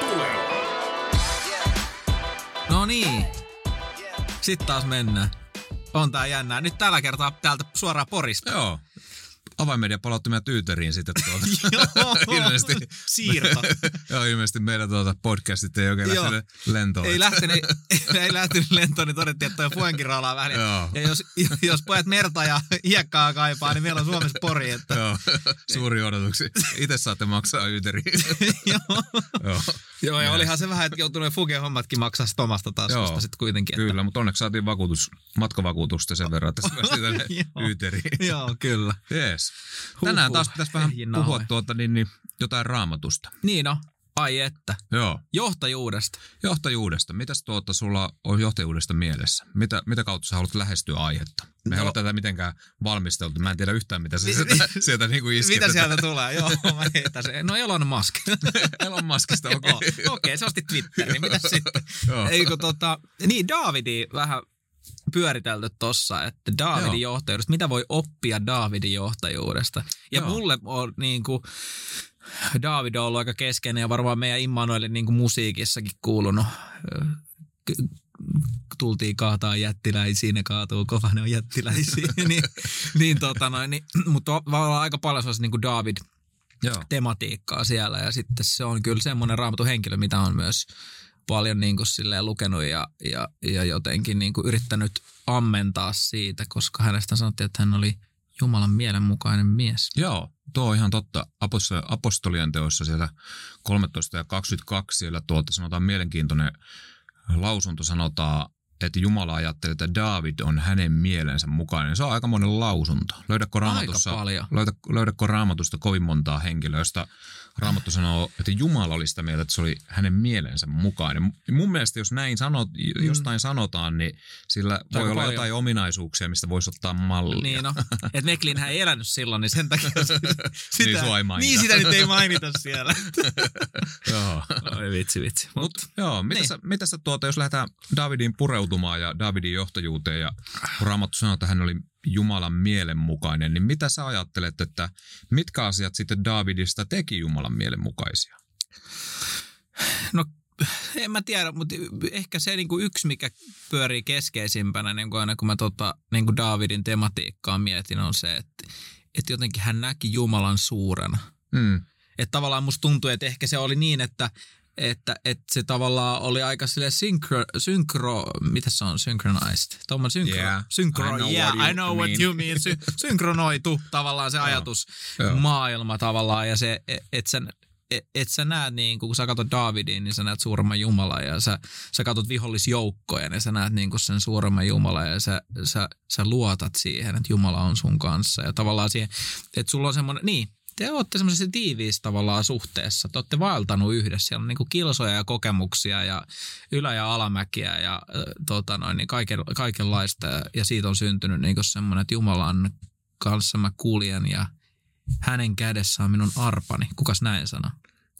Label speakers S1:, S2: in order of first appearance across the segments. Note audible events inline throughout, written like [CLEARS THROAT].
S1: Tulee.
S2: No niin. Sitten taas mennään. On tää jännää. Nyt tällä kertaa täältä suoraan Porista.
S3: Joo. Avainmedia palautti meidän tyyteriin sitten tuolta. [LAUGHS] [LAUGHS] Ilmeisesti.
S2: Siirto. [LAUGHS]
S3: Joo, ilmeisesti meidän tuota podcastit ei oikein lähtenyt lentoon.
S2: ei lähtenyt, ei lähtenyt lentoon, niin todettiin, että toi fuenkinraalaa vähän.
S3: Joo.
S2: Ja jos, jos pojat merta ja hiekkaa kaipaa, niin meillä on Suomessa pori. Että,
S3: Joo, suuri odotuksi. Itse saatte maksaa yyteriin.
S2: joo.
S3: Joo.
S2: joo, ja olihan se vähän, että joutuu ne fugen hommatkin maksaa omasta taskusta sitten kuitenkin. Että,
S3: Kyllä, mutta onneksi saatiin vakuutus, matkavakuutusta sen verran, että tänne
S2: Joo.
S3: yyteriin.
S2: Joo, kyllä.
S3: Jees. Tänään taas pitäisi vähän
S2: Ei
S3: puhua tuota, niin, niin, jotain raamatusta.
S2: Niin no, ai että.
S3: Joo.
S2: Johtajuudesta.
S3: Johtajuudesta. Mitäs tuota sulla on johtajuudesta mielessä? Mitä, mitä kautta sä haluat lähestyä aihetta? Me ei
S2: No.
S3: ole tätä mitenkään valmisteltu. Mä en tiedä yhtään, mitä se sieltä, sieltä niinku iskit.
S2: Mitä sieltä tulee? Joo, mä heitän sen. No Elon Musk. [LAUGHS]
S3: Elon Muskista, okei.
S2: Joo, Okei, se osti Twitteriin. Mitä [LAUGHS] sitten?
S3: Joo.
S2: Eikö tota, niin Davidi vähän pyöritelty tossa, että Davidin
S3: Joo.
S2: johtajuudesta, mitä voi oppia Davidin johtajuudesta. Ja
S3: Joo.
S2: mulle on niin kuin, David on ollut aika keskeinen ja varmaan meidän Immanuelin niin kuin musiikissakin kuulunut. Tultiin kaataa jättiläisiin, ne kaatuu kova, ne on jättiläisiä. [LAUGHS] niin, niin, tota noin, niin, mutta on aika paljon sellaista niin kuin David
S3: Joo.
S2: tematiikkaa siellä ja sitten se on kyllä semmoinen raamatun henkilö, mitä on myös paljon niin kuin silleen lukenut ja, ja, ja jotenkin niin kuin yrittänyt ammentaa siitä, koska hänestä sanottiin, että hän oli Jumalan mielenmukainen mies.
S3: Joo, tuo on ihan totta. Apos- Apostolien teoissa siellä 13 ja 22 siellä tuolta sanotaan mielenkiintoinen lausunto sanotaan, että Jumala ajatteli, että David on hänen mielensä mukainen. Se on aika monen lausunto. Löydätkö raamatussa, löydä, löydätkö raamatusta kovin montaa henkilöä, josta raamattu sanoo, että Jumala oli sitä mieltä, että se oli hänen mielensä mukainen. Mun mielestä jos näin sanot, jostain sanotaan, niin sillä voi
S2: Aika
S3: olla
S2: paljon.
S3: jotain ominaisuuksia, mistä voisi ottaa mallia.
S2: Niin no, että Meklinhän ei elänyt silloin, niin sen takia [LAUGHS] sitä,
S3: Niin, sua ei mainita.
S2: niin sitä nyt ei mainita siellä. [LAUGHS]
S3: Joo.
S2: Oi vitsi vitsi. Mut,
S3: Mut, joo, mitä,
S2: niin.
S3: sä, mitä sä tuota, jos lähdetään Davidin pureutumaan ja Davidin johtajuuteen ja Raamattu sanoo, että hän oli Jumalan mielenmukainen, niin mitä sä ajattelet, että mitkä asiat sitten Davidista teki Jumalan mielenmukaisia?
S2: No en mä tiedä, mutta ehkä se niinku yksi, mikä pyörii keskeisimpänä, niin kuin aina kun mä tota, niin kuin Davidin tematiikkaa mietin, on se, että, että jotenkin hän näki Jumalan suurena.
S3: Mm.
S2: Että tavallaan musta tuntui, että ehkä se oli niin, että, että, että se tavallaan oli aika sille synkro, synkro mitä se on, synchronized? Tuommoinen synkro,
S3: Yeah,
S2: synkro,
S3: I know
S2: yeah,
S3: what you
S2: I know what
S3: mean.
S2: you mean. Sy, [LAUGHS] synkronoitu tavallaan se ajatus, maailma tavallaan ja se, että sä, et, et sä näet niin kun sä katsot Davidin, niin sä näet suuremman Jumalan ja sä, sä katsot vihollisjoukkoja, niin sä näet niin kuin sen suuremman Jumalan ja sä, sä, sä luotat siihen, että Jumala on sun kanssa ja tavallaan siihen, että sulla on semmoinen, niin, te olette semmoisessa tiiviissä tavallaan suhteessa. Te olette vaeltanut yhdessä. Siellä on niin kilsoja ja kokemuksia ja ylä- ja alamäkiä ja tota noin, niin kaiken, kaikenlaista. Ja, siitä on syntynyt niin semmoinen, että Jumalan kanssa mä kuljen ja hänen kädessä on minun arpani. Kukas näin sanoo?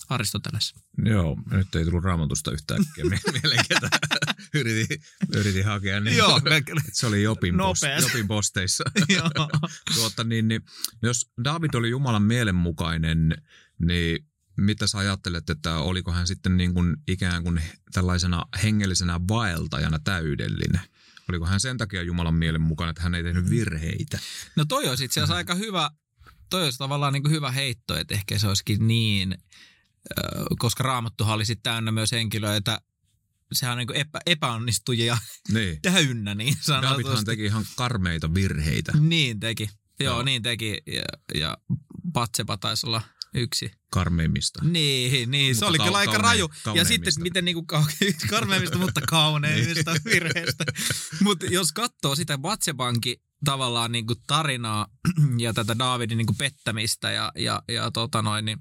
S2: Aristoteles.
S3: Joo, nyt ei tullut raamatusta yhtäkkiä [LAUGHS] mie- mieleen ketä [LAUGHS] yritin, yritin hakea. Niin,
S2: Joo, [LAUGHS]
S3: että se oli Jopin, post. Jopin posteissa.
S2: Joo.
S3: tuota, niin, niin, jos David oli Jumalan mielenmukainen, niin mitä sä ajattelet, että oliko hän sitten niin kuin ikään kuin tällaisena hengellisenä vaeltajana täydellinen? Oliko hän sen takia Jumalan mielenmukainen, että hän ei tehnyt virheitä?
S2: No toi olisi itse asiassa aika hyvä, toi olisi tavallaan niin kuin hyvä heitto, että ehkä se olisikin niin, koska Raamattuhan oli sitten täynnä myös henkilöitä, sehän on niin kuin epä, epäonnistujia
S3: Niin.
S2: täynnä niin sanotusti.
S3: Davidhan teki ihan karmeita virheitä.
S2: Niin teki. Joo,
S3: Joo.
S2: niin teki. Ja, ja Patsepa taisi olla yksi.
S3: Karmeimmista.
S2: Niin, niin se oli
S3: kau-
S2: kyllä aika
S3: kaune-
S2: raju. Ja sitten miten niinku kau- [LAUGHS] karmeimmista, mutta kauneimmista virheistä. Mutta jos katsoo sitä Batsebankin tavallaan niinku tarinaa [CLEARS THROAT] ja tätä Daavidin niinku pettämistä ja, ja, ja tota noin, niin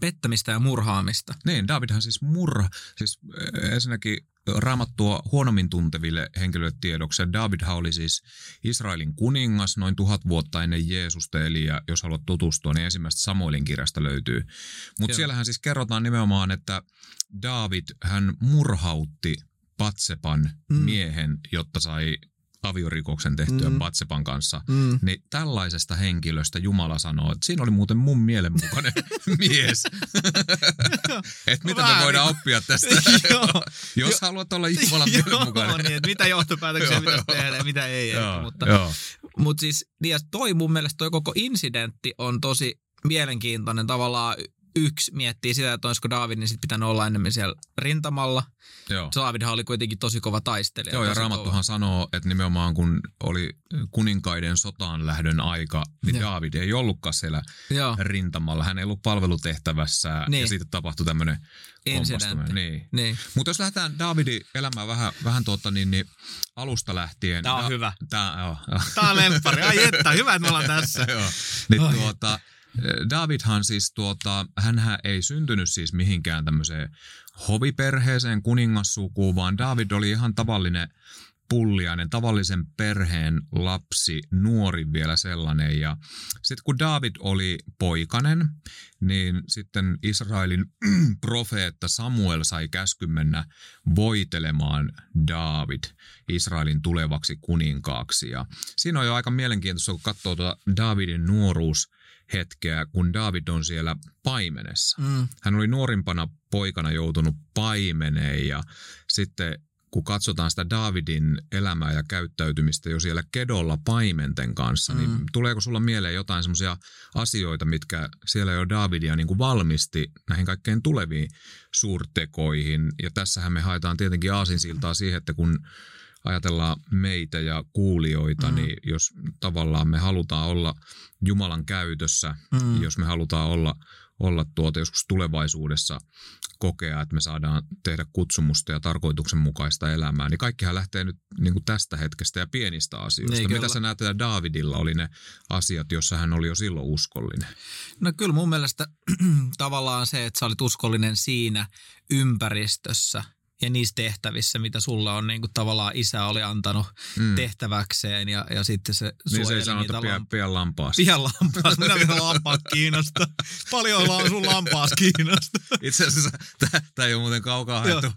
S2: pettämistä ja murhaamista.
S3: Niin, Davidhan siis murha. Siis äh, ensinnäkin raamattua huonommin tunteville henkilöille tiedoksi. Davidhan oli siis Israelin kuningas noin tuhat vuotta ennen Jeesusta, eli ja jos haluat tutustua, niin ensimmäistä Samuelin kirjasta löytyy. Mutta siellähän siis kerrotaan nimenomaan, että David, hän murhautti Patsepan
S2: Mm.
S3: miehen, jotta sai aviorikoksen tehtyä
S2: Mm.
S3: Batsepan kanssa,
S2: Mm.
S3: niin tällaisesta henkilöstä Jumala sanoo, että siinä oli muuten mun mielenmukainen [LAUGHS] mies. [LAUGHS] että mitä me voidaan
S2: niin
S3: oppia tästä. [LAUGHS] Jos
S2: Jo-
S3: haluat olla Jumalan mielenmukainen.
S2: niin, että mitä johtopäätöksiä pitäisi tehdä ja mitä ei. ehkä,
S3: Joo,
S2: mutta
S3: joo.
S2: mutta siis niin ja toi mun mielestä toi koko incidentti on tosi mielenkiintoinen. Tavallaan yksi miettii sitä, että olisiko Davidin sit pitänyt olla enemmän siellä rintamalla.
S3: joo.
S2: Davidhan oli kuitenkin tosi kova taistelija.
S3: Joo, ja Raamattuhan sanoo, että nimenomaan kun oli kuninkaiden sotaan lähdön aika, niin
S2: Joo.
S3: David ei ollutkaan siellä
S2: kova. Joo,
S3: rintamalla. Hän ei ollut palvelutehtävässä
S2: Niin.
S3: ja siitä tapahtui tämmöinen kompastuminen. Niin.
S2: Niin.
S3: Mutta jos lähdetään Davidin elämään vähän, vähän tuota, niin, niin alusta lähtien.
S2: Tää on
S3: Da-
S2: hyvä.
S3: Joo.
S2: Tää on lemppari. Ai että, hyvä, että me ollaan tässä. [LAUGHS]
S3: Joo. Niin
S2: Ai
S3: tuota, Davidhan siis tuota, hänhän ei syntynyt siis mihinkään tämmöiseen hoviperheeseen, kuningassukuun, vaan David oli ihan tavallinen pulliainen, tavallisen perheen lapsi, nuori vielä sellainen. Ja sitten kun David oli poikanen, niin sitten Israelin [CLEARS THROAT] profeetta Samuel sai käsky mennä voitelemaan David Israelin tulevaksi kuninkaaksi. Ja siinä on jo aika mielenkiintoista, kun katsoo tuota Davidin nuoruushetkeä, kun David on siellä paimenessa.
S2: Mm.
S3: Hän oli nuorimpana poikana joutunut paimeneen ja sitten kun katsotaan sitä Davidin elämää ja käyttäytymistä jo siellä kedolla paimenten kanssa, mm. niin
S2: Mm.
S3: tuleeko sulla mieleen jotain semmoisia asioita, mitkä siellä jo Davidia niin kuin valmisti näihin kaikkein tuleviin suurtekoihin? Ja tässähän me haetaan tietenkin aasinsiltaa siihen, että kun ajatellaan meitä ja kuulijoita, mm. Niin jos tavallaan me halutaan olla Jumalan käytössä,
S2: Mm.
S3: jos me halutaan olla, olla tuota joskus tulevaisuudessa kokea, että me saadaan tehdä kutsumusta ja tarkoituksenmukaista elämää, niin kaikkihan lähtee nyt niin kuin tästä hetkestä ja pienistä asioista.
S2: Niin,
S3: Mitä sä näet, että Davidilla oli ne asiat, jossa hän oli jo silloin uskollinen?
S2: No kyllä mun mielestä [CLEARS THROAT] tavallaan se, että sä olit uskollinen siinä ympäristössä ja niissä tehtävissä, mitä sulla on niin kuin tavallaan isä oli antanut
S3: Mm.
S2: tehtäväkseen ja, ja sitten se
S3: Niin se ei
S2: suojeli
S3: sano, että
S2: niitä lamp-
S3: pidä lampaas.
S2: Pian lampaas. Minä vielä lampaat kiinnosta. Paljon on sun lampaas kiinnosta.
S3: Itse asiassa tämä ei ole muuten kaukaa haettu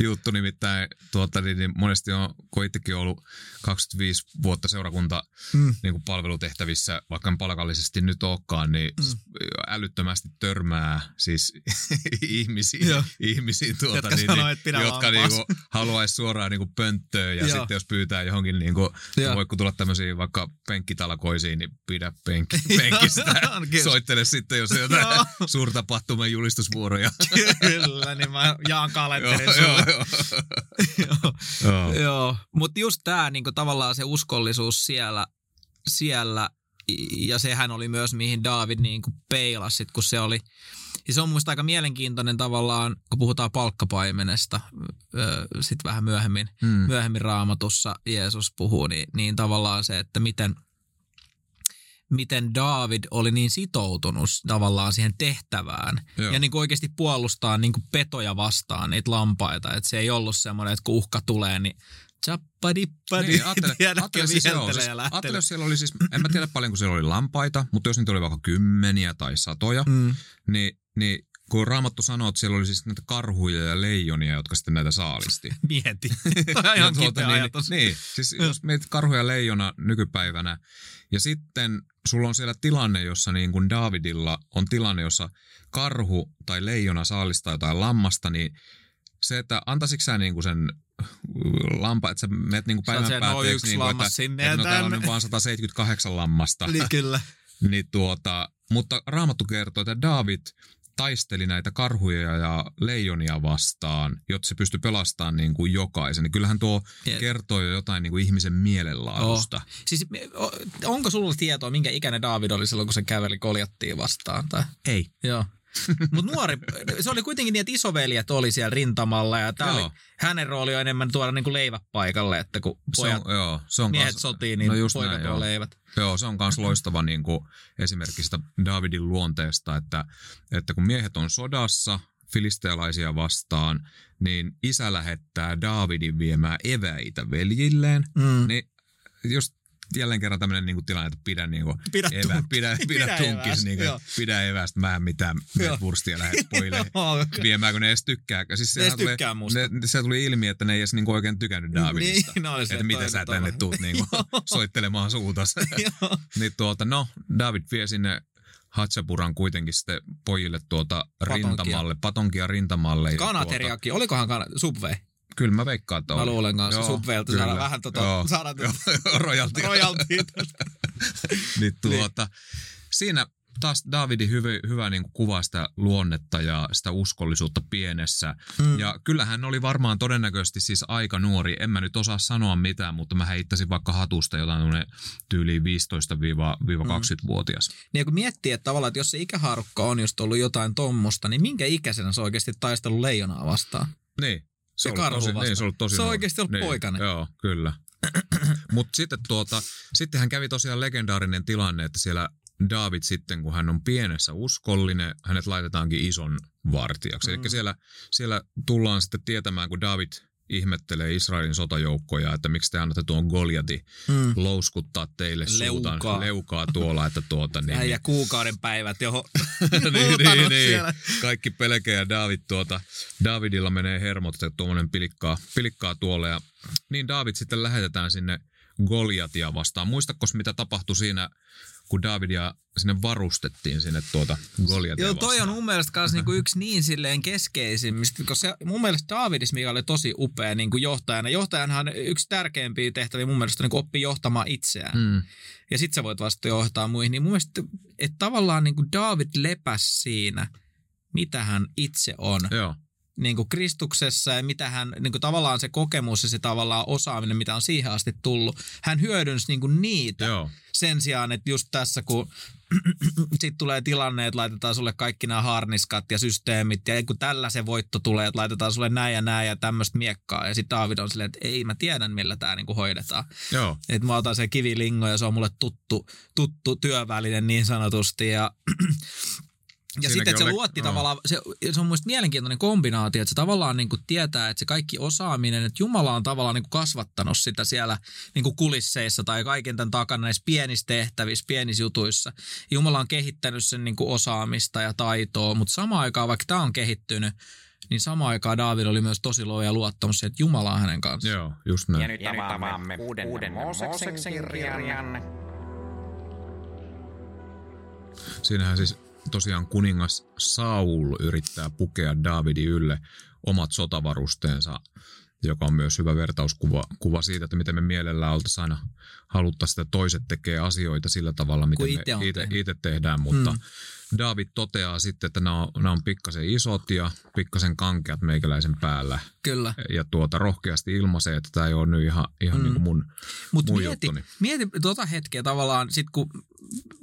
S3: juttu, nimittäin tuota, niin, niin monesti on, kun itsekin ollut 25 vuotta seurakunta
S2: Mm.
S3: niin kuin palvelutehtävissä, vaikka en palkallisesti nyt olekaan, niin
S2: Mm.
S3: älyttömästi törmää siis [LAUGHS] ihmisiin, ihmisiin tuota,
S2: Jotka
S3: niin,
S2: sanoo,
S3: niin,
S2: että pidä
S3: jotka niin kuin, haluaisi suoraan niin kuin pönttöön ja
S2: Joo.
S3: sitten jos pyytää johonkin, niin kuin,
S2: Joo.
S3: voi kun tulla tämmöisiin vaikka penkkitalkoisiin, niin pidä penkki, [LAUGHS] penkistä. [LAUGHS]
S2: Kyllä.
S3: Soittele sitten, jos on jotain
S2: Joo. [LAUGHS]
S3: suurtapahtumien julistusvuoroja.
S2: Kyllä, niin mä jaan kalenterin
S3: joo,
S2: sulle.
S3: joo,
S2: Joo.
S3: joo.
S2: Joo, mutta just tämä niinku, tavallaan se uskollisuus siellä, siellä ja sehän oli myös mihin David niinku, peilasi, sit, kun se oli. Ja se on muista aika mielenkiintoinen tavallaan, kun puhutaan palkkapaimenesta, sitten vähän myöhemmin,
S3: Hmm.
S2: myöhemmin raamatussa Jeesus puhuu, niin, niin tavallaan se, että miten, miten David oli niin sitoutunut tavallaan siihen tehtävään.
S3: Joo.
S2: Ja niin kuin oikeasti puolustaa niin kuin petoja vastaan, niitä lampaita. Että se ei ollut semmoinen, että kun uhka tulee, niin Chappadippadi,
S3: Niin, ajattele,
S2: tiedätkö,
S3: siis,
S2: viheltelee
S3: siis,
S2: ja
S3: jos siellä oli siis, en mä tiedä paljonko siellä oli lampaita, mutta jos niitä oli vaikka kymmeniä tai satoja,
S2: Mm.
S3: niin, niin kun Raamattu sanoo, että siellä oli siis näitä karhuja ja leijonia, jotka sitten näitä saalisti. [LAUGHS]
S2: Mieti. [LAUGHS] Tämä on ihan
S3: tuota, niin,
S2: ajatus.
S3: Niin, siis jos meitä karhuja ja leijona nykypäivänä, ja sitten sulla on siellä tilanne, jossa niin kuin Davidilla on tilanne, jossa karhu tai leijona saalistaa jotain lammasta, niin se, että antaisitko sä niin kuin sen lampa, että sä menet niin päivän
S2: no,
S3: päätteeksi,
S2: yksi
S3: niin kuin, että,
S2: sinne
S3: että no, täällä on nyt vaan 178 lammasta.
S2: Niin kyllä.
S3: Niin tuota, mutta Raamattu kertoo, että David taisteli näitä karhuja ja leijonia vastaan, jotta se pystyi pelastamaan niin kuin jokaisen. Niin kyllähän tuo
S2: Jep.
S3: kertoo jo jotain niin kuin ihmisen mielenlaadusta.
S2: Siis o- onko sulla tietoa, minkä ikäinen David oli silloin, kun se käveli koljattiin vastaan? Tai?
S3: Ei.
S2: Joo. Mutta nuori, se oli kuitenkin niin, että isoveljet oli siellä rintamalla ja tää oli, hänen rooli on enemmän tuoda niinku leivät paikalle, että kun
S3: Se
S2: pojat,
S3: on, joo, se on
S2: miehet
S3: kans,
S2: sotii, niin
S3: no just
S2: poika
S3: näin, joo.
S2: leivät.
S3: Joo, se on myös loistava niin kuin esimerkki sitä Davidin luonteesta, että, että kun miehet on sodassa filistealaisia vastaan, niin isä lähettää Davidin viemään eväitä veljilleen.
S2: Mm.
S3: Niin jos jälleen kerran tämmöinen niinku tilanne, että pidä, niinku
S2: Pidä
S3: evä,
S2: tunkis.
S3: pidä, pidä,
S2: Pidä
S3: tunkis,
S2: evästä,
S3: niinku,
S2: joo.
S3: pidä evästä, mä en mitään vurstia lähde [LAUGHS] pojille viemään, kun ne edes tykkää. Siis
S2: Ne edes
S3: tuli,
S2: tykkää musta.
S3: Ne, se tuli ilmi, että ne ei edes niinku oikein tykännyt Davidista.
S2: Niin, ne oli se,
S3: että mitä
S2: toi
S3: sä tänne tuut niinku [LAUGHS] soittelemaan suutas. [LAUGHS] Niin tuota, no, David vie sinne Hatsapuran kuitenkin sitten pojille tuota
S2: Patonkia.
S3: rintamalle, patonkia rintamalle. ja
S2: Kanateriaki, olikohan kana, Subway?
S3: Kyllä mä veikkaan, että
S2: Mä luulen kanssa
S3: Joo,
S2: Subwaylta
S3: kyllä.
S2: saada vähän tota,
S3: Joo.
S2: saada tota
S3: Joo, royalty.
S2: royaltia.
S3: niin tuota, siinä taas Davidin hyvä, hyvä niin kuvaa sitä luonnetta ja sitä uskollisuutta pienessä.
S2: Mm.
S3: Ja kyllähän oli varmaan todennäköisesti siis aika nuori. En mä nyt osaa sanoa mitään, mutta mä heittäisin vaikka hatusta jotain tyyliin 15-20-vuotias.
S2: Niin kun miettii, että tavallaan, että jos se ikähaarukka on just ollut jotain tommosta, niin minkä ikäisenä se on oikeasti taistellut leijonaa vastaan?
S3: Niin. Se
S2: karhua
S3: tosi,
S2: vastaan.
S3: niin, se oli tosi
S2: Se on oikeasti ollut poikainen.
S3: Joo, kyllä. [CLEARS THROAT] Mutta sitten tuota, sittenhän kävi tosiaan legendaarinen tilanne, että siellä David sitten, kun hän on pienessä uskollinen, hänet laitetaankin ison vartijaksi.
S2: Mm.
S3: Eli siellä, siellä tullaan sitten tietämään, kun David ihmettelee Israelin sotajoukkoja, että miksi te annatte tuon Goliati
S2: Mm.
S3: louskuttaa teille
S2: Leukaa.
S3: suutaan, leukaa tuolla, että tuota niin,
S2: Äijä kuukauden päivät, johon [LAUGHS]
S3: niin, niin, niin. Kaikki pelkää ja David tuota, Davidilla menee hermot, että tuommoinen pilikkaa, pilikkaa tuolle. Ja, niin David sitten lähetetään sinne Goliatia vastaan. Muistatko mitä tapahtui siinä, kun Davidia sinne varustettiin sinne tuota Goliatia
S2: Joo,
S3: vastaan?
S2: toi on mun mielestä kans niinku yksi niin silleen keskeisimmistä, koska se, mun mielestä Davidis, mikä oli tosi upea niinku johtajana. Johtajanhan yksi tärkeimpiä tehtäviä mun mielestä on niinku oppia johtamaan itseään.
S3: Mm,
S2: Ja sit sä voit vasta johtaa muihin. Niin mun mielestä, että tavallaan niinku David lepäs siinä, mitä hän itse on.
S3: joo,
S2: niin kuin Kristuksessa ja mitä hän, niin kuin tavallaan se kokemus ja se tavallaan osaaminen, mitä on siihen asti tullut, hän hyödynsi niin kuin niitä
S3: joo,
S2: sen sijaan, että just tässä kun [CLEARS THROAT] sitten tulee tilanne, että laitetaan sulle kaikki nämä harniskat ja systeemit ja kun tällä se voitto tulee, että laitetaan sulle näin ja näin ja tämmöistä miekkaa. Ja sitten David on silleen, että ei mä tiedän millä tämä niin kuin hoidetaan.
S3: joo,
S2: Että mä otan sen kivilingo ja se on mulle tuttu, tuttu työväline niin sanotusti ja [CLEARS THROAT] ja sitten, että se luotti
S3: joo.
S2: tavallaan, se, se on muista mielenkiintoinen kombinaatio, että se tavallaan niin kuin tietää, että se kaikki osaaminen, että Jumala on tavallaan niin kuin kasvattanut sitä siellä niin kuin kulisseissa tai kaiken tämän takana näissä pienissä tehtävissä, pienissä jutuissa. Jumala on kehittänyt sen niin kuin osaamista ja taitoa, mutta samaan aikaan, vaikka tämä on kehittynyt, niin samaan aikaan Daavid oli myös tosi luoja luottamus siihen, että Jumala on hänen kanssaan.
S3: joo, just
S1: Ja
S3: näin.
S1: nyt avaamme uuden, uuden Mooseksen kirjan.
S3: Siinähän siis tosiaan kuningas Saul yrittää pukea Davidin ylle omat sotavarusteensa, joka on myös hyvä vertauskuva kuva siitä, että miten me mielellään oltaisiin aina haluttaisiin, että toiset tekee asioita sillä tavalla, miten
S2: on
S3: me itse, tehdään, mutta
S2: Mm.
S3: David toteaa sitten, että nämä on, nämä on pikkasen isot ja pikkasen kankeat meikäläisen päällä
S2: Kyllä.
S3: ja tuota rohkeasti ilmaisee, että tämä ei ole nyt ihan, ihan
S2: Mm.
S3: niin kuin mun,
S2: Mutta
S3: mun
S2: mieti,
S3: juttuni.
S2: mieti tota hetkeä tavallaan, sit kun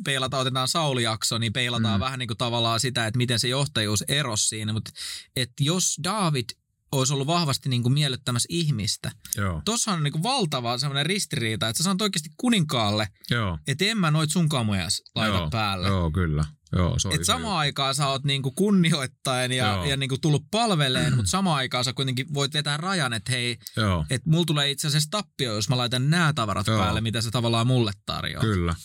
S2: peilataan, otetaan Sauli-jakso, niin peilataan
S3: Mm.
S2: vähän niin kuin tavallaan sitä, että miten se johtajuus erosi siinä. Mutta että jos David olisi ollut vahvasti niin kuin miellyttämässä ihmistä,
S3: Joo,
S2: tuossa on niin kuin valtava semmoinen ristiriita, että sä sanot oikeasti kuninkaalle,
S3: joo,
S2: että en mä noit sun kamoja laita
S3: joo,
S2: päälle.
S3: Joo, kyllä. Joo, se
S2: Et samaan aikaan sä oot niinku kunnioittaen ja,
S3: Joo.
S2: ja niinku tullut palveleen, [CLEARS THROAT] mutta samaan aikaan sä kuitenkin voit vetää rajan, että hei.
S3: Joo,
S2: että mulla tulee itse asiassa tappio, jos mä laitan nämä tavarat
S3: Joo.
S2: päälle, mitä se tavallaan mulle tarjoaa.
S3: kyllä.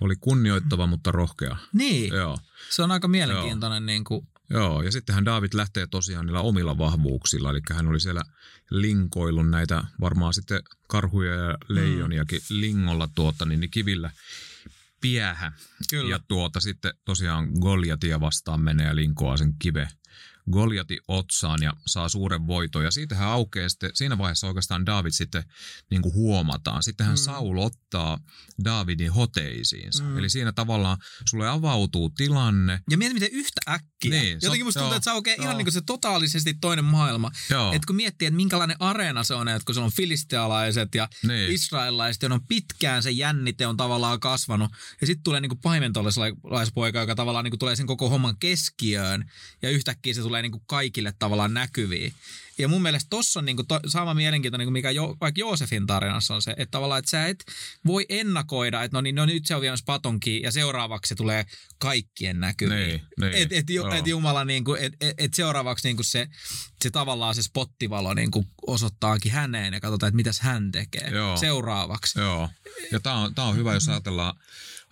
S3: Oli kunnioittava, [CLEARS THROAT] mutta rohkea.
S2: Niin,
S3: Joo.
S2: se on aika mielenkiintoinen. Niin kuin,
S3: Joo, ja sittenhän David lähtee tosiaan niillä omilla vahvuuksilla, eli hän oli siellä linkoilun näitä varmaan sitten karhuja ja leijoniakin lingolla tuota, niin, niin kivillä piähä.
S2: Kyllä.
S3: Ja tuota sitten tosiaan Goliatia vastaan menee ja linkoaa sen kive Goliati otsaan ja saa suuren voiton. Ja siitähän aukeaa sitten, siinä vaiheessa oikeastaan David sitten niin kuin huomataan. Sittenhän
S2: Mm.
S3: Saul ottaa Davidin hoteisiinsa.
S2: Mm.
S3: Eli siinä tavallaan sulle avautuu tilanne.
S2: ja mieti, miten yhtä äkkiä.
S3: Niin,
S2: Jotenkin musta tuntuu,
S3: joo,
S2: että se oikein ihan niin kuin se totaalisesti toinen maailma.
S3: Joo,
S2: Et kun miettii, että minkälainen areena se on, että kun se on filistealaiset ja
S3: niin.
S2: israelilaiset, joilla on pitkään se jännite on tavallaan kasvanut. Ja sitten tulee niinku paimentolaispoika, joka tavallaan niinku tulee sen koko homman keskiöön. Ja yhtäkkiä se tulee niinku kaikille tavallaan näkyviin. Ja mun mielestä tossa on niinku to, sama mielenkiintoinen kuin mikä jo, vaikka Joosefin tarinassa on se, että tavallaan, että sä et voi ennakoida, että no niin, no nyt se on viemässä patonkiin ja seuraavaksi se tulee kaikkien näkyviin.
S3: Niin, niin,
S2: et, et, et Jumala niinku, et, et, et seuraavaksi niinku se, se tavallaan se spottivalo niinku osoittaakin häneen ja katsotaan, että mitäs hän tekee
S3: Joo.
S2: seuraavaksi.
S3: Joo, ja tämä on, tää on hyvä, jos ajatellaan,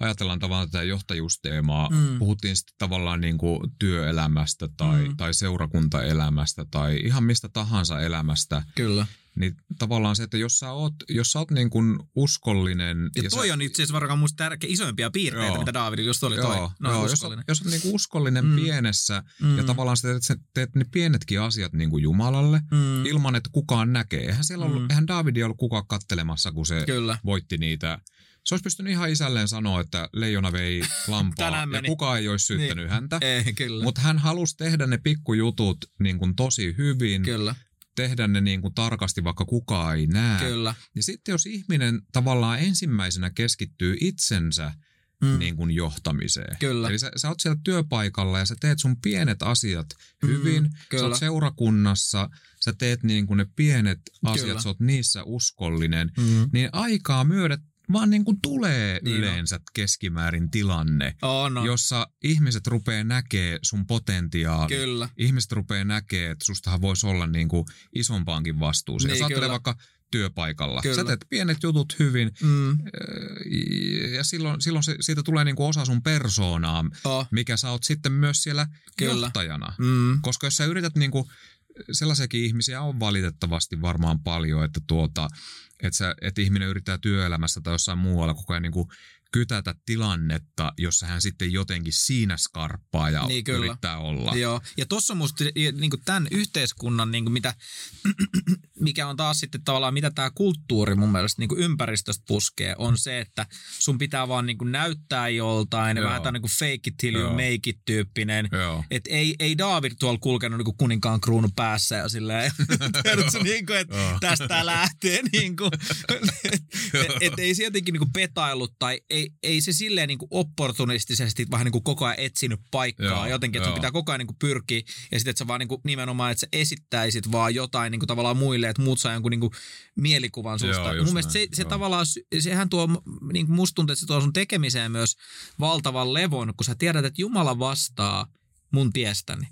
S3: ajatellaan tavallaan tätä johtajuusteemaa.
S2: Mm.
S3: Puhuttiin sitten tavallaan niin kuin työelämästä tai,
S2: Mm.
S3: tai seurakuntaelämästä tai ihan mistä tahansa elämästä.
S2: Kyllä.
S3: Niin tavallaan se, että jos sä oot, jos sä oot niin kuin uskollinen...
S2: Ja, toi
S3: sä,
S2: on itse asiassa varmaan musta tärkeä, isoimpia piirteitä,
S3: Joo.
S2: mitä David just oli toi.
S3: Joo,
S2: No,
S3: joo, jos, jos oot niin kuin uskollinen
S2: Mm.
S3: pienessä
S2: Mm.
S3: ja tavallaan sä teet, sä teet ne pienetkin asiat niin kuin Jumalalle
S2: Mm.
S3: ilman, että kukaan näkee. Eihän siellä ollut,
S2: Mm.
S3: eihän Davidi ollut kukaan kattelemassa, kun se
S2: Kyllä.
S3: voitti niitä. Se olisi pystynyt ihan isälleen sanoa, että leijona vei [LAUGHS] lampaa ja kukaan ei olisi syyttänyt niin. häntä. Mutta hän halusi tehdä ne pikkujutut niin kuin tosi hyvin,
S2: kyllä,
S3: tehdä ne niin kuin tarkasti, vaikka kukaan ei näe.
S2: kyllä.
S3: Ja sitten jos ihminen tavallaan ensimmäisenä keskittyy itsensä
S2: Mm.
S3: niin kuin johtamiseen.
S2: Kyllä.
S3: Eli sä, sä oot siellä työpaikalla ja sä teet sun pienet asiat
S2: Mm,
S3: hyvin. Sä
S2: kyllä.
S3: oot seurakunnassa, sä teet niin kuin ne pienet asiat,
S2: Kyllä.
S3: sä oot niissä uskollinen.
S2: Mm.
S3: Niin aikaa myöden vaan niin kuin tulee
S2: Niin on.
S3: yleensä keskimäärin tilanne,
S2: On, on.
S3: jossa ihmiset rupeaa näkee sun potentiaali.
S2: Kyllä.
S3: Ihmiset rupeaa näkee, että sustahan voisi olla niin kuin isompaankin vastuuseen.
S2: Niin,
S3: Jos ajattelee vaikka työpaikalla.
S2: Kyllä.
S3: Sä teet pienet jutut hyvin
S2: Mm.
S3: öö, ja silloin, silloin se, siitä tulee niin kuin osa sun persoonaa,
S2: Oh.
S3: mikä sä oot sitten myös siellä
S2: Kyllä.
S3: johtajana.
S2: Mm.
S3: Koska jos sä yrität niin kuin, sellaisiakin ihmisiä on valitettavasti varmaan paljon, että, tuota, että, sä, että ihminen yrittää työelämässä tai jossain muualla koko ajan niin kuin kytätä tilannetta, jossa hän sitten jotenkin siinä skarppaa ja
S2: Niin, kyllä.
S3: yrittää olla.
S2: Joo, ja tuossa on musta niin tämän yhteiskunnan, niin mitä, [CLEARS THROAT] mikä on taas sitten tavallaan, mitä tämä kulttuuri mun mielestä niin ympäristöstä puskee, on se, että sun pitää vaan niin näyttää joltain,
S3: Joo.
S2: vähän tämä niin face it till you make it tyyppinen.
S3: Joo.
S2: Et ei, ei David tuolla kulkenut niin kuninkaan kruunu päässä ja silleen, [LAUGHS] tiedätkö, niin kuin, että tästä lähtee niin kuin, [LAUGHS] et, et ei se jotenkin niin kuin petailut tai ei, ei se silleen niin kuin opportunistisesti vähän niin kuin koko ajan etsinyt paikkaa
S3: Joo,
S2: jotenkin, että sun
S3: joo.
S2: pitää koko ajan niin kuin pyrkiä ja sitten että sä vaan niin kuin nimenomaan, että sä esittäisit vaan jotain niin kuin tavallaan muille, että muut saa jonkun niin kuin mielikuvan susta.
S3: Joo,
S2: Mun mielestä se, se
S3: joo.
S2: tavallaan, sehän tuo, niin kuin musta tuntuu, että se tuo sun tekemiseen myös valtavan levon, kun sä tiedät, että Jumala vastaa mun tiestäni.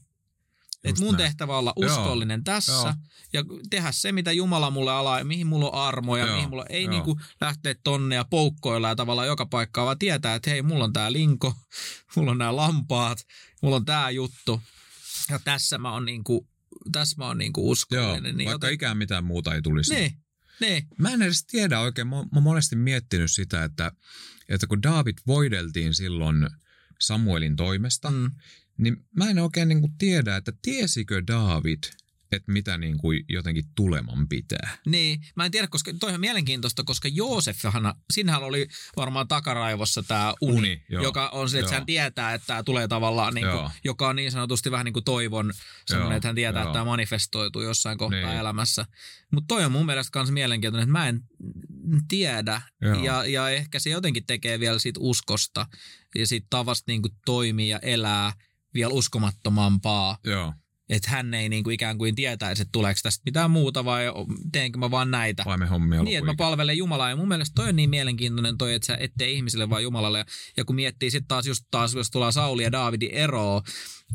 S2: Et mun
S3: näin.
S2: tehtävä olla
S3: Joo,
S2: uskollinen tässä
S3: joo.
S2: ja tehdä se, mitä Jumala mulle alaa ja mihin mulla on armo ja
S3: Joo,
S2: mihin mulla ei
S3: joo.
S2: niinku lähteä tonne ja poukkoilla ja tavallaan joka paikkaa, vaan tietää, että hei, mulla on tää linko, [LAUGHS] mulla on nämä lampaat, mulla on tää juttu ja tässä mä oon niinku, tässä mä oon niinku
S3: Joo,
S2: uskollinen. niin
S3: vaikka
S2: joten-
S3: ikään mitään muuta ei tulisi.
S2: Niin, niin,
S3: Mä en edes tiedä oikein, mä, mä oon monesti miettinyt sitä, että, että kun David voideltiin silloin Samuelin toimesta, mm. Niin mä en oikein niin kuin tiedä, että tiesikö David, että mitä niin kuin jotenkin tuleman pitää.
S2: niin. Mä en tiedä, koska toi on mielenkiintoista, koska Joosefhan, sinähän oli varmaan takaraivossa tämä uni,
S3: Uni, joo.
S2: joka on se, että
S3: Joo.
S2: hän tietää, että tämä tulee tavallaan, niin kuin,
S3: Joo.
S2: joka on niin sanotusti vähän niin kuin toivon semmoinen, että hän tietää,
S3: joo.
S2: että tämä manifestoituu jossain kohtaa
S3: Niin.
S2: elämässä. Mutta toi on mun mielestä myös mielenkiintoinen, että mä en tiedä
S3: Joo.
S2: ja, ja ehkä se jotenkin tekee vielä siitä uskosta ja siitä tavasta niin kuin toimia ja elää vielä uskomattomampaa,
S3: Joo,
S2: että hän ei niin kuin ikään kuin tietäisi, että tuleeko tästä mitään muuta vai teenkö mä vaan näitä.
S3: vai me hommia
S2: Niin, että mä palvelen Jumalaa ja mun mielestä toi on niin mielenkiintoinen toi, että sä et tee ihmisille vaan Jumalalle. Ja, kun miettii sitten taas just taas, jos tullaan Sauli ja Daavidin eroa,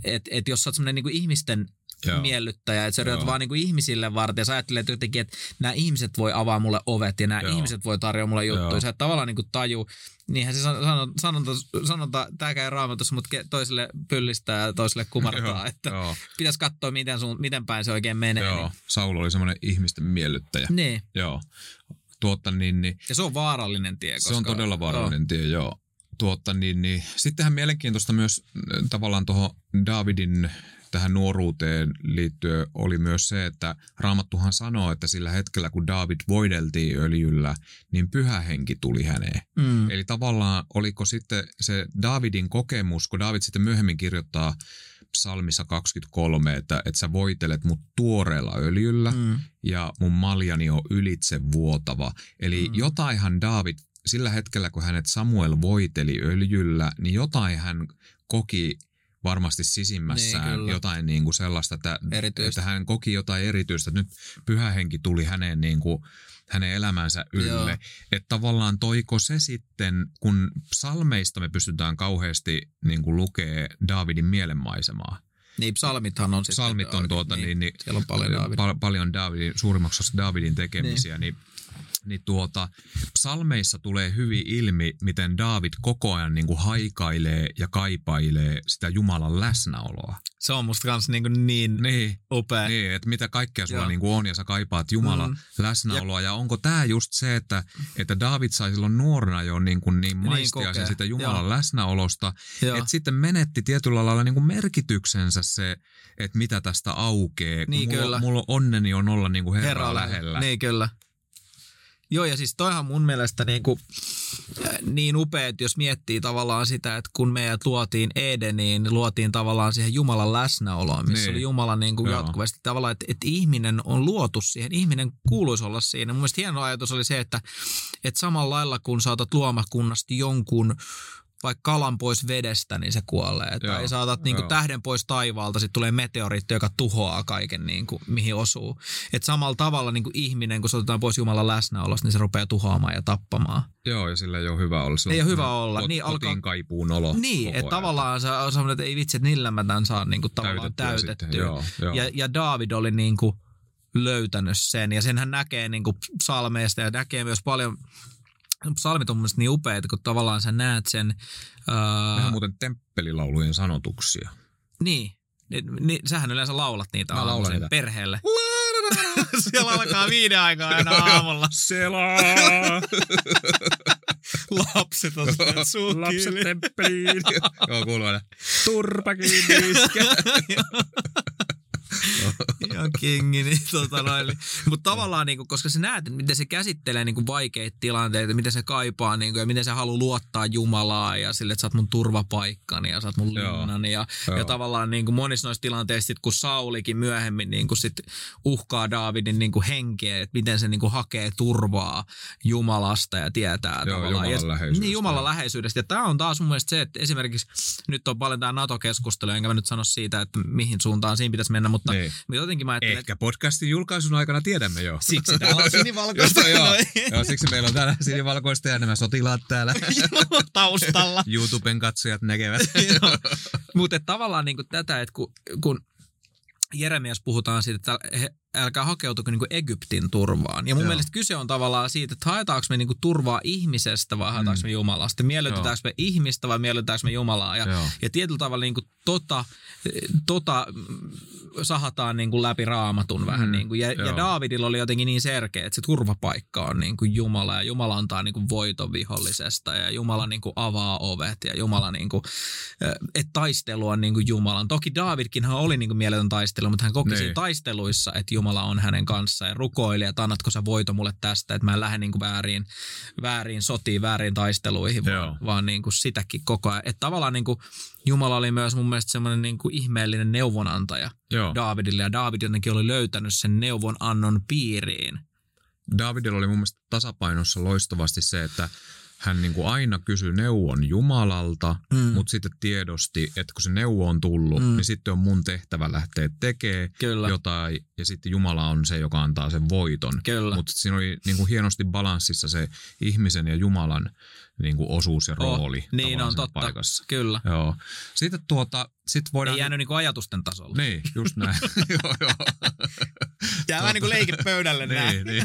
S2: että et jos sä oot semmoinen niinku ihmisten
S3: Joo.
S2: miellyttäjä, että sä yrität
S3: Joo.
S2: vaan niinku ihmisille varten ja sä ajattelet että jotenkin, että nämä ihmiset voi avaa mulle ovet ja nämä
S3: Joo.
S2: ihmiset voi tarjota mulle juttuja.
S3: Joo.
S2: Sä et tavallaan niinku taju, niinhän se san- sanonta, sanonta, sanonta tääkään ei raamatussa, mutta toiselle pyllistää ja toiselle kumartaa,
S3: Joo,
S2: että
S3: joo,
S2: pitäisi katsoa, miten, sun, miten päin se oikein menee.
S3: joo. Saul oli semmoinen ihmisten miellyttäjä.
S2: Niin. niin.
S3: Joo. Tuotta niin, niin
S2: Ja se on vaarallinen tie. Koska,
S3: Se on todella vaarallinen tie, joo. Tuotta, niin, niin. Sittenhän mielenkiintoista myös äh, tavallaan tuohon Davidin tähän nuoruuteen liittyen oli myös se, että Raamattuhan sanoo, että sillä hetkellä kun David voideltiin öljyllä, niin pyhä henki tuli häneen.
S2: Mm.
S3: Eli tavallaan oliko sitten se Davidin kokemus, kun David sitten myöhemmin kirjoittaa psalmissa 23, että, että sä voitelet mut tuoreella öljyllä,
S2: Mm.
S3: ja mun maljani on ylitse vuotava. Eli
S2: Mm.
S3: jotainhan David, sillä hetkellä kun hänet Samuel voiteli öljyllä, niin jotain hän koki varmasti sisimmässään
S2: Niin,
S3: jotain niin kuin sellaista, että,
S2: Erityistä.
S3: että hän koki jotain erityistä. Nyt pyhä henki tuli hänen, niin kuin, hänen elämänsä ylle.
S2: Joo.
S3: Että tavallaan toiko se sitten, kun psalmeista me pystytään kauheasti niin kuin lukee Daavidin mielenmaisemaa.
S2: Niin, psalmithan on.
S3: Psalmit on tuota, niin, niin,
S2: Siellä on paljon Daavidin.
S3: pal- paljon Daavidin, suurimmaksi Daavidin tekemisiä, niin, niin tuota, psalmeissa tulee hyvin ilmi, miten Daavid koko ajan niin kuin haikailee ja kaipailee sitä Jumalan läsnäoloa.
S2: Se on musta kans niin, niin
S3: Niin,
S2: upea.
S3: niin että mitä kaikkea sulla
S2: Joo.
S3: niin kuin on ja sä kaipaat Jumalan
S2: Mm.
S3: läsnäoloa. Ja onko tämä just se, että, että Daavid sai silloin nuorena jo niin, kuin niin maistia niin sitä Jumalan
S2: Joo.
S3: läsnäolosta,
S2: Joo.
S3: että sitten menetti tietyllä lailla niin kuin merkityksensä se, että mitä tästä aukeaa.
S2: Niin,
S3: mulla,
S2: kyllä.
S3: mulla onneni on olla niin kuin Herraa
S2: Herraa
S3: lähellä.
S2: Niin kyllä. Joo, ja siis toihan mun mielestä niin, kuin, äh, niin upea, että jos miettii tavallaan sitä, että kun meidät luotiin Edeniin, niin luotiin tavallaan siihen Jumalan läsnäoloon, missä
S3: Niin.
S2: oli Jumala niin kuin
S3: Joo.
S2: jatkuvasti tavallaan, että, että ihminen on luotu siihen, ihminen kuuluisi olla siinä. Mun mielestä hieno ajatus oli se, että, että samalla lailla kun saatat luomakunnasta jonkun vaikka kalan pois vedestä, niin se kuolee.
S3: Joo,
S2: Tai saatat niin kuin tähden pois taivaalta, sitten tulee meteoriitti, joka tuhoaa kaiken, niin kuin, mihin osuu. Et samalla tavalla niin kuin ihminen, kun se otetaan pois Jumalan läsnäolosta, niin se rupeaa tuhoamaan ja tappamaan.
S3: Joo, ja sillä ei ole hyvä olla. Sillä
S2: Ei ole hyvä olla.
S3: kot-
S2: Niin, alkaa-
S3: kaipuun olo.
S2: Niin, että tavallaan se on semmoinen, että ei vitsi, että millä mä tämän saan niin kuin, tavallaan
S3: Täytettyä
S2: täytettyä.
S3: joo, joo.
S2: Ja, ja David oli niin kuin, löytänyt sen, ja senhän näkee niin kuin, psalmeista ja näkee myös paljon Psalmit on mun niin upeita, kun tavallaan sä näet sen...
S3: Nehän
S2: Ää,
S3: on muuten temppelilaulujen sanotuksia.
S2: Niin. Ni, ni, sähän yleensä laulat niitä
S3: Mä laulan niitä.
S2: perheelle. [LAUGHS] Siellä alkaa viiden aikaa aina aamulla.
S3: Selaa! [LAUGHS]
S2: Lapset on sitten suu
S3: Lapset temppeliin. [LAUGHS] Joo, kuuluu aina. Turpa kiinni iskä. [LAUGHS]
S2: Ihan kingi, niin tota noin. Mutta tavallaan, niinku, koska sä näet, miten se käsittelee niinku vaikeita tilanteita, miten se kaipaa niinku, ja miten se haluaa luottaa Jumalaa ja sille, että sä oot mun turvapaikkani ja sä oot mun linnani. Ja,
S3: Joo.
S2: ja tavallaan niinku, monissa noissa tilanteissa, sit, kun Saulikin myöhemmin niinku, sit uhkaa Daavidin niinku, henkeä, että miten se niinku, hakee turvaa Jumalasta ja tietää
S3: Joo,
S2: tavallaan.
S3: Jumalan
S2: ja,
S3: läheisyydestä.
S2: Niin, Jumalan läheisyydestä. Ja tämä on taas mun mielestä se, että esimerkiksi nyt on paljon tämä NATO-keskustelu, enkä mä nyt sano siitä, että mihin suuntaan siinä pitäisi mennä, mutta
S3: Niin.
S2: niin. jotenkin mä ajattelen,
S3: Ehkä podcastin julkaisun aikana tiedämme jo.
S2: Siksi täällä on [LAUGHS] sinivalkoista
S3: joo, joo. joo, siksi meillä on täällä sinivalkoista ja nämä sotilaat täällä. [LAUGHS]
S2: taustalla. [LAUGHS]
S3: YouTuben katsojat näkevät.
S2: Mutta tavallaan niinku tätä, että kun, kun Jeremias puhutaan siitä, että he, älkää hakeutuko niinku Egyptin turvaan. Ja mun
S3: Joo.
S2: mielestä kyse on tavallaan siitä, että haetaanko me niinku turvaa ihmisestä vai haetaanko
S3: Mm.
S2: me Jumalasta. Miellytetäänkö me ihmistä vai miellytetäänkö me Jumalaa. Ja,
S3: Joo.
S2: ja tietyllä tavalla niinku tota, tota mm, sahataan niinku läpi raamatun vähän.
S3: Mm,
S2: Niinku. Ja, ja. Daavidilla oli jotenkin niin selkeä, että se turvapaikka on niinku Jumala ja Jumala antaa niinku voiton vihollisesta ja Jumala niinku avaa ovet ja Jumala niinku, että taistelu on niinku Jumalan. Toki Daavidkinhan oli niinku mieletön taistelu, mutta hän koki
S3: Niin.
S2: siinä taisteluissa, että Jumala on hänen kanssaan ja rukoili, että annatko sä voito mulle tästä, että mä en lähde niinku väärin, väärin sotiin, väärin taisteluihin,
S3: Joo.
S2: vaan, vaan niinku sitäkin koko ajan. Että tavallaan niinku Jumala oli myös mun mielestä semmoinen niinku ihmeellinen neuvonantaja
S3: Joo.
S2: Daavidille ja Daavid jotenkin oli löytänyt sen neuvonannon piiriin.
S3: Davidilla oli mun mielestä tasapainossa loistavasti se, että hän niin kuin aina kysyi neuvon Jumalalta,
S2: Mm.
S3: mutta sitten tiedosti, että kun se neuvo on tullut,
S2: Mm.
S3: niin sitten on mun tehtävä lähteä tekemään
S2: Kyllä.
S3: jotain, ja sitten Jumala on se, joka antaa sen voiton. Mutta siinä oli niin kuin hienosti balanssissa se ihmisen ja Jumalan niin kuin osuus ja
S2: Oh,
S3: rooli
S2: niin
S3: tavallaan
S2: on totta.
S3: paikassa.
S2: Kyllä.
S3: Joo. Sitten tuota, sit voidaan...
S2: Ei jäänyt niinku ajatusten tasolla.
S3: Niin, just näin. [LAUGHS] [LAUGHS] joo, joo.
S2: Jää vähän niinku leikit pöydälle [LAUGHS]
S3: niin, niin.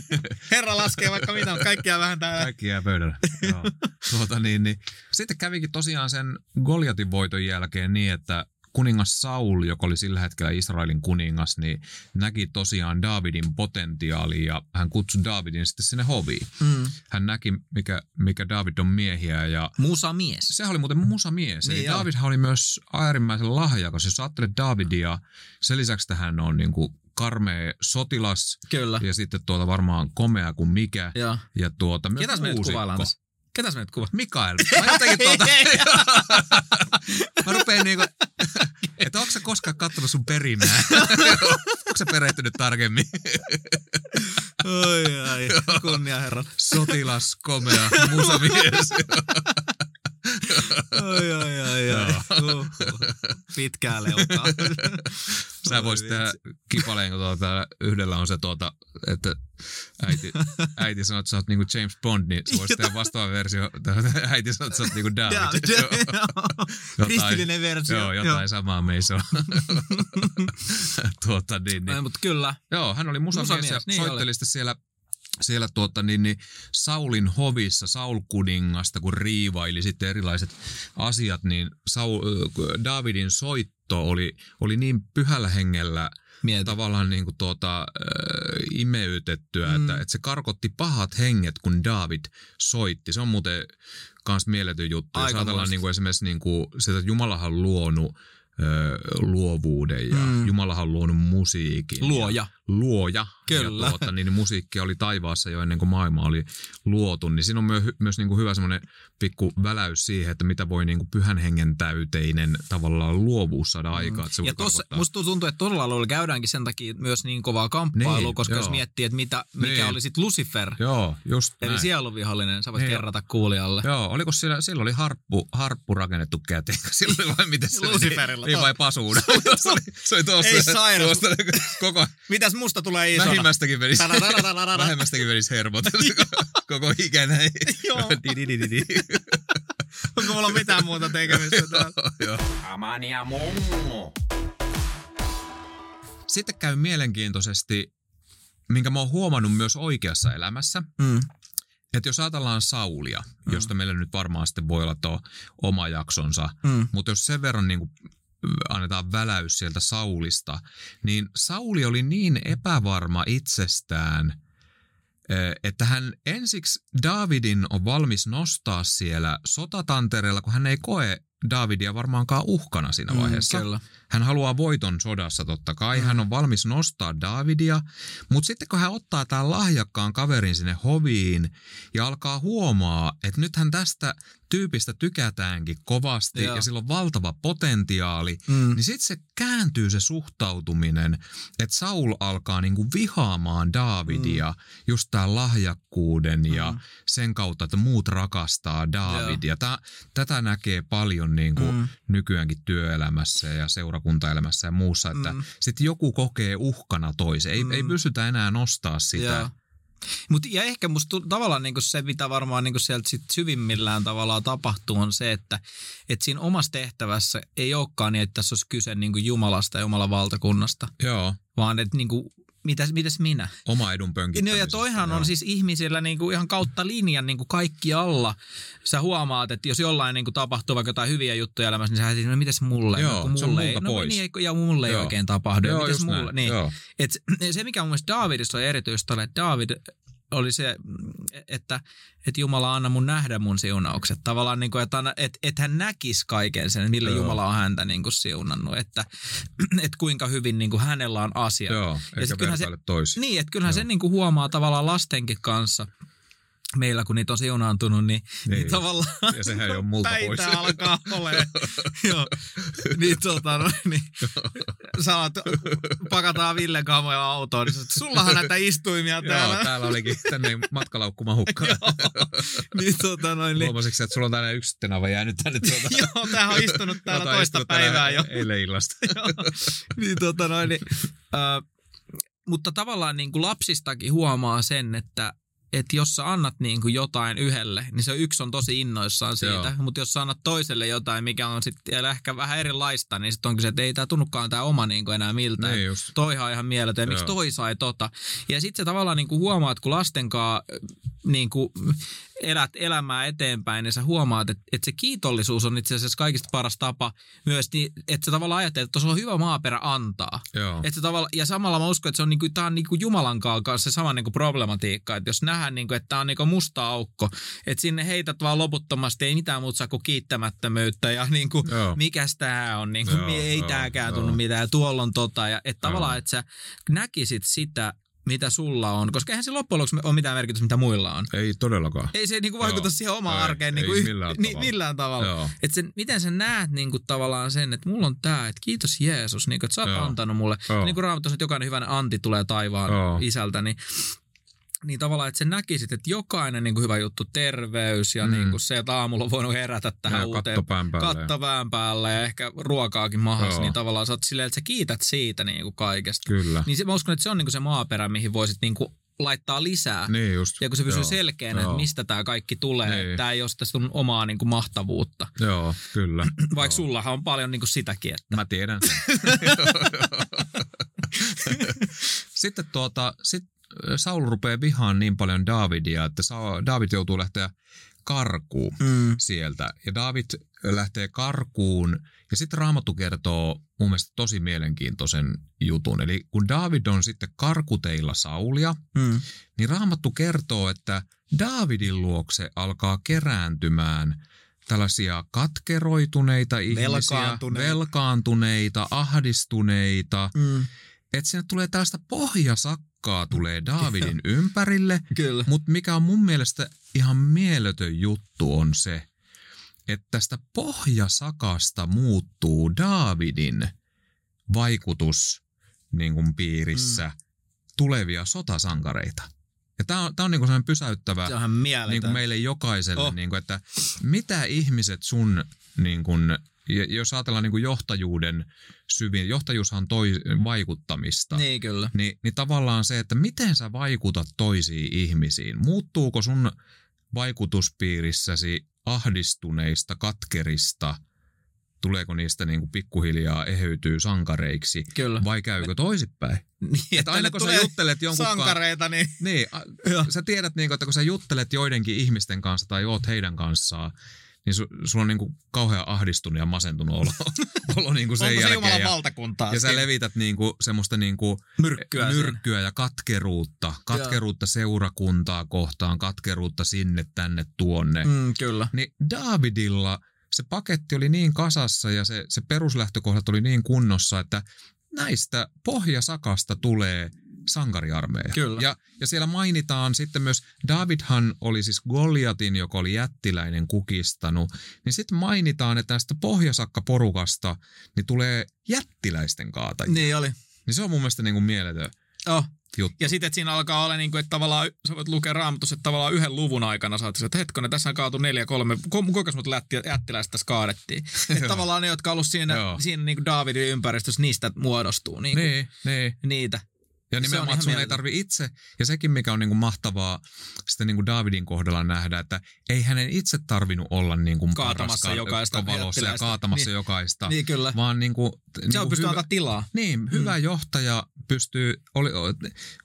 S2: Herra laskee vaikka mitä, mutta kaikki jää vähän täällä.
S3: Kaikki jää pöydälle. Joo. Tuota, niin, niin. Sitten kävikin tosiaan sen Goliatin voiton jälkeen niin, että kuningas Saul, joka oli sillä hetkellä Israelin kuningas, niin näki tosiaan Davidin potentiaali ja hän kutsui Davidin sitten sinne hoviin.
S2: Mm.
S3: Hän näki, mikä, mikä David on miehiä ja
S2: Musa mies.
S3: sehän oli muuten musamies.
S2: Niin
S3: Niin
S2: oli.
S3: Davidhan oli myös äärimmäisen lahjakas. Jos ajattelet Davidia, sen lisäksi että hän on niin kuin karmea sotilas
S2: Kyllä.
S3: ja sitten tuota varmaan komea kuin mikä.
S2: Joo.
S3: Ja tuota myös
S2: Ketäs
S3: muusikko.
S2: Kuvaillaan tässä? Ketäs me nyt kuvaillaan?
S3: Mikael. Mä jotenkin tuota... [LAUGHS] [LAUGHS] Mä rupean niinku... [LAUGHS] Että onko sä koskaan kattonut sun perimää? onko sä perehtynyt tarkemmin?
S2: Oi, ai. Kunnia herran.
S3: Sotilas, komea, musamies.
S2: Oi, oi, oi, oi. Pitkää leukaa.
S3: Sä voisit tehdä kipaleen, kun tuota, yhdellä on se, tuota, että äiti, äiti sanoo, että sä oot niinku James Bond, niin sä voisit tehdä vastaava versio. Äiti sanoo, että sä oot niinku David. Joo. Jotain-
S2: Kristillinen versio.
S3: Joo, jotain samaa meissä on. [LAUGHS] tuota, niin, niin.
S2: Ai, mutta kyllä.
S3: Joo, hän oli musamies,
S2: Musamies,
S3: ja
S2: niin
S3: soitteli
S2: oli.
S3: sitten siellä, siellä tuota, niin, niin Saulin hovissa Saul kuningasta, kun riivaili sitten erilaiset asiat, niin Saul, äh, Davidin soitto oli, oli niin pyhällä hengellä
S2: Mieti.
S3: tavallaan niin kuin tuota, äh, imeytettyä, mm. Että, että se karkotti pahat henget, kun David soitti. Se on muuten kans mieletön juttu. Jos
S2: Aika
S3: ajatellaan
S2: muista.
S3: niin kuin esimerkiksi niin kuin sitä, että Jumalahan on luonut luovuuden ja
S2: Mm.
S3: Jumalahan on luonut musiikin. Ja,
S2: Luoja. Kyllä.
S3: Ja tuota, niin musiikki oli taivaassa jo ennen kuin maailma oli luotu. Niin siinä on myös, myös niin kuin hyvä semmoinen pikku väläys siihen, että mitä voi niin kuin pyhän hengen täyteinen tavallaan luovuus saada aikaan. Että se
S2: Mm. Ja tossa,
S3: tarkoittaa-
S2: musta tuntuu, että todella alueella käydäänkin sen takia myös niin kovaa kamppailua,
S3: Niin,
S2: koska jos
S3: joo.
S2: miettii, että mitä, mikä
S3: Niin.
S2: oli sitten Lucifer,
S3: Joo, just
S2: eli
S3: näin.
S2: sieluvihollinen, sä voit
S3: Niin.
S2: kerrata kuulijalle.
S3: Joo, oliko siellä, sillä oli harppu, harppu rakennettu käteen. Sillä vai miten se?
S2: Luciferilla,
S3: Niin
S2: to-
S3: vai pasuuna. [LAUGHS] se oli, se oli tuossa.
S2: Ei sairas.
S3: tuosta koko,
S2: Mitäs musta tulee isona?
S3: vähimmästäkin menisi,
S2: Tadadadadadada.
S3: vähemmästäkin menisi hermot. [LAUGHS] [LAUGHS] koko ikä näin.
S2: Joo. [LAUGHS] Onko mulla mitään muuta tekemistä täällä?
S3: Joo.
S1: Mummo.
S3: Sitten käy mielenkiintoisesti, minkä mä oon huomannut myös oikeassa elämässä,
S2: Mm.
S3: että jos ajatellaan Saulia, josta meillä nyt varmaan sitten voi olla tuo oma jaksonsa,
S2: Mm.
S3: Mutta jos sen verran niin kuin annetaan väläys sieltä Saulista, niin Sauli oli niin epävarma itsestään, että hän ensiksi Davidin on valmis nostaa siellä sotatantereella, kun hän ei koe Davidia varmaankaan uhkana siinä vaiheessa.
S2: Mm, kyllä.
S3: Hän haluaa voiton sodassa totta kai. Hän on valmis nostaa Davidia, mutta sitten kun hän ottaa tämän lahjakkaan kaverin sinne hoviin ja alkaa huomaa, että nythän tästä tyypistä tykätäänkin kovasti
S2: Joo.
S3: ja sillä on valtava potentiaali,
S2: Mm.
S3: niin sitten se kääntyy se suhtautuminen, että Saul alkaa niinku vihaamaan Davidia mm. just tämän lahjakkuuden mm. ja sen kautta, että muut rakastaa Davidia. Tää, tätä näkee paljon niinku
S2: Mm.
S3: mm. nykyäänkin työelämässä ja seurakuntaelämässä ja muussa, että
S2: Mm.
S3: sitten joku kokee uhkana toisen. Ei,
S2: Mm.
S3: ei pystytä enää nostaa sitä.
S2: Joo. Mut, ja ehkä musta tavallaan niinku se, mitä varmaan niinku sieltä sit syvimmillään tavallaan tapahtuu, on se, että et siinä omassa tehtävässä ei olekaan niin, että tässä olisi kyse niinku Jumalasta ja Jumalan valtakunnasta,
S3: Joo,
S2: vaan että niinku, mitäs, mitäs minä?
S3: oma edun
S2: No
S3: pönkittämisestä.
S2: ja toihan on
S3: joo.
S2: siis ihmisillä niinku ihan kautta linjan niinku kaikki alla. Sä huomaat, että jos jollain niinku tapahtuu vaikka jotain hyviä juttuja elämässä, niin sä heti, no mitäs mulle?
S3: Joo,
S2: no,
S3: on
S2: mulle ei, no. Niin, ei- ja mulle ei
S3: Joo.
S2: oikein tapahdu.
S3: Joo,
S2: mitäs mulle?
S3: näin.
S2: Niin.
S3: Joo.
S2: Et se, mikä mun mielestä Davidissa oli erityistä, että David oli se, että, että Jumala anna mun nähdä mun siunaukset. Tavallaan, niin kuin, että, että, että hän näkisi kaiken sen, millä
S3: Joo.
S2: Jumala on häntä niin kuin siunannut. Että, [CLEARS THROAT] että kuinka hyvin niin kuin hänellä on asia.
S3: Joo, eikä
S2: sit kyllähän se-
S3: toisiin.
S2: Niin, että kyllähän
S3: Joo.
S2: sen niin kuin huomaa tavallaan lastenkin kanssa. Meillä kun niitä on siunaantunut, niin, niin. niin tavallaan
S3: Ja sehän ei ole multa pois.
S2: alkaa olemaan. [LAUGHS] Joo. Niin tota, no, niin, sanot, pakataan Ville kamoja autoon, niin sanot, sullahan näitä istuimia täällä.
S3: Joo, täällä olikin tänne matkalaukku mahukkaan. [LAUGHS]
S2: niin tota noin, niin,
S3: Huomasitko, että sulla on tänne yksi tenava jäänyt tänne tuota, [LAUGHS]
S2: joo, tämähän on istunut täällä
S3: jota
S2: toista päivää jo.
S3: Eilen illasta.
S2: Joo. niin tota noin, niin, äh, mutta tavallaan niin kuin lapsistakin huomaa sen, että että jos sä annat niin kuin jotain yhdelle, niin se yksi on tosi innoissaan siitä.
S3: Joo.
S2: Mutta jos sä annat toiselle jotain, mikä on sitten ehkä vähän erilaista, niin sitten on kyse, että ei tämä tunnukaan tämä oma niin kuin enää miltään.
S3: Niin just.
S2: Toihan on ihan mieletön, miksi toi sai tota. Ja sitten se tavallaan niin kuin huomaat, kun lastenkaan niin kuin elät elämää eteenpäin, niin sä huomaat, että, että se kiitollisuus on itse asiassa kaikista paras tapa myös, niin, että sä tavallaan ajattelet, että tuossa on hyvä maaperä antaa.
S3: Joo.
S2: Että se tavalla, ja samalla mä uskon, että se on niinku, tää on niinku Jumalan kanssa se sama niinku problematiikka, että jos nähdään, niinku, että tämä on niinku musta aukko, että sinne heität vaan loputtomasti, ei mitään muuta saa kuin kiittämättömyyttä ja niinku,
S3: Joo.
S2: mikäs tämä on, niinku,
S3: Joo,
S2: ei
S3: joo,
S2: tääkään tunnu mitään, ja tuolla on tota, ja että tavallaan, että sä näkisit sitä, mitä sulla on, koska eihän se loppujen lopuksi ole mitään merkitystä, mitä muilla on.
S3: Ei todellakaan.
S2: Ei se niinku vaikuta
S3: Joo.
S2: siihen omaan
S3: Ei,
S2: arkeen
S3: ei
S2: niinku, yh-
S3: millään
S2: ni-
S3: tavalla.
S2: millään tavalla.
S3: Joo.
S2: Että sen, miten sä näet niinku tavallaan sen, että mulla on tää, että kiitos Jeesus, niinku, että sä oot
S3: Joo.
S2: antanut mulle.
S3: Joo.
S2: Niin kuin Raamattu että jokainen hyvän anti tulee taivaan
S3: Joo.
S2: isältä, niin niin tavallaan, että sä näkisit, että jokainen niin kuin hyvä juttu, terveys ja
S3: Mm.
S2: niin kuin se, että aamulla on voinut herätä tähän
S3: Ja
S2: uuteen
S3: katto pään päälle.
S2: katto pään päälle ja ehkä ruokaakin
S3: Joo.
S2: niin tavallaan sä oot silleen, että sä kiität siitä niin kuin kaikesta.
S3: Kyllä.
S2: Niin se, mä uskon, että se on niin kuin se maaperä, mihin voisit niin kuin laittaa lisää.
S3: Niin just.
S2: Ja kun se pysyy
S3: Joo.
S2: selkeänä,
S3: Joo.
S2: että mistä tämä kaikki tulee,
S3: Niin.
S2: niin. tämä ei ole sitä sun omaa niin kuin mahtavuutta.
S3: Joo, kyllä. [CLEARS THROAT]
S2: Vaikka
S3: Joo.
S2: sullahan on paljon niin kuin sitäkin, että
S3: Mä tiedän sen. [LAUGHS] [LAUGHS] Sitten tuota, sit Saul rupeaa vihaan niin paljon Davidia, että David joutuu lähteä karkuun
S2: mm.
S3: sieltä. Ja David lähtee karkuun ja sitten Raamattu kertoo mun mielestä tosi mielenkiintoisen jutun. Eli kun David on sitten karkuteilla Saulia,
S2: Mm.
S3: niin Raamattu kertoo, että Davidin luokse alkaa kerääntymään tällaisia katkeroituneita ihmisiä,
S2: Velkaantuneita.
S3: velkaantuneita ahdistuneita.
S2: Mm.
S3: Että sinne tulee tällaista pohjasakkaa tulee Davidin ympärille,
S2: Kyllä.
S3: mutta mikä on mun mielestä ihan mieletön juttu on se, että tästä pohjasakasta muuttuu Davidin vaikutus niin kuin piirissä mm. tulevia sotasankareita. Ja tämä on, tää on niin kuin sellainen pysäyttävä
S2: Se
S3: niin kuin meille jokaiselle,
S2: oh.
S3: niin kuin, että mitä ihmiset sun, niin kuin, ja jos ajatellaan niin kuin johtajuuden syvin, johtajuushan toi vaikuttamista,
S2: Niin kyllä.
S3: niin, niin tavallaan se, että miten sä vaikutat toisiin ihmisiin. Muuttuuko sun vaikutuspiirissäsi ahdistuneista, katkerista, tuleeko niistä niin kuin pikkuhiljaa eheytyy sankareiksi,
S2: Kyllä.
S3: vai käykö toisinpäin? [LAUGHS]
S2: Niin,
S3: Että aina kun sä juttelet jonkun kanssa,
S2: sankareita, niin
S3: niin, a, sä tiedät, niin kuin, että kun sä juttelet joidenkin ihmisten kanssa tai oot heidän kanssaan, niin su, sulla on niin kuin kauhean ahdistunut ja masentunut olo, [LAUGHS] olo niin kuin sen
S2: onko se
S3: jälkeen. Ja,
S2: valtakuntaa?
S3: ja sä levität niin kuin semmoista niin kuin
S2: myrkkyä.
S3: myrkkyä ja katkeruutta. Katkeruutta seurakuntaa kohtaan, katkeruutta sinne, tänne, tuonne. Mm.
S2: Mm, kyllä.
S3: Niin Davidilla se paketti oli niin kasassa ja se, se peruslähtökohdat oli niin kunnossa, että näistä pohjasakasta tulee sankariarmeija.
S2: Kyllä.
S3: Ja, ja siellä mainitaan sitten myös, Davidhan oli siis Goliatin, joka oli jättiläinen kukistanut, niin sitten mainitaan, että tästä pohjasakkaporukasta niin tulee jättiläisten kaatajia. Niin.
S2: Oli.
S3: niin se on mun mielestä niin kuin mieletön
S2: Oh.
S3: juttu.
S2: Ja sitten, että siinä alkaa olla, niin kuin, että tavallaan, sä voit lukea raamatussa, että tavallaan yhden luvun aikana sä että hetkonen, tässä on kaatu neljä, kolme, ku- kuinka lätti- jättiläistä tässä kaadettiin. [LAUGHS] että tavallaan ne, jotka on ollut siinä, siinä niin kuin Davidin ympäristössä, niistä muodostuu niin kuin,
S3: Niin, niin.
S2: niitä.
S3: Ja nimenomaan, että sun ei tarvi itse, ja sekin mikä on niin kuin mahtavaa sitten niin kuin Davidin kohdalla nähdä, että ei hänen itse tarvinnut olla niin kuin
S2: Kaatamassa
S3: paras
S2: jokaista
S3: valossa ja kaatamassa
S2: Niin.
S3: jokaista,
S2: Niin kyllä.
S3: vaan niin kuin, niin
S2: Se on
S3: kuin
S2: pystyy
S3: hyvä,
S2: antaa tilaa.
S3: Niin, hyvä mm. johtaja pystyy, oli,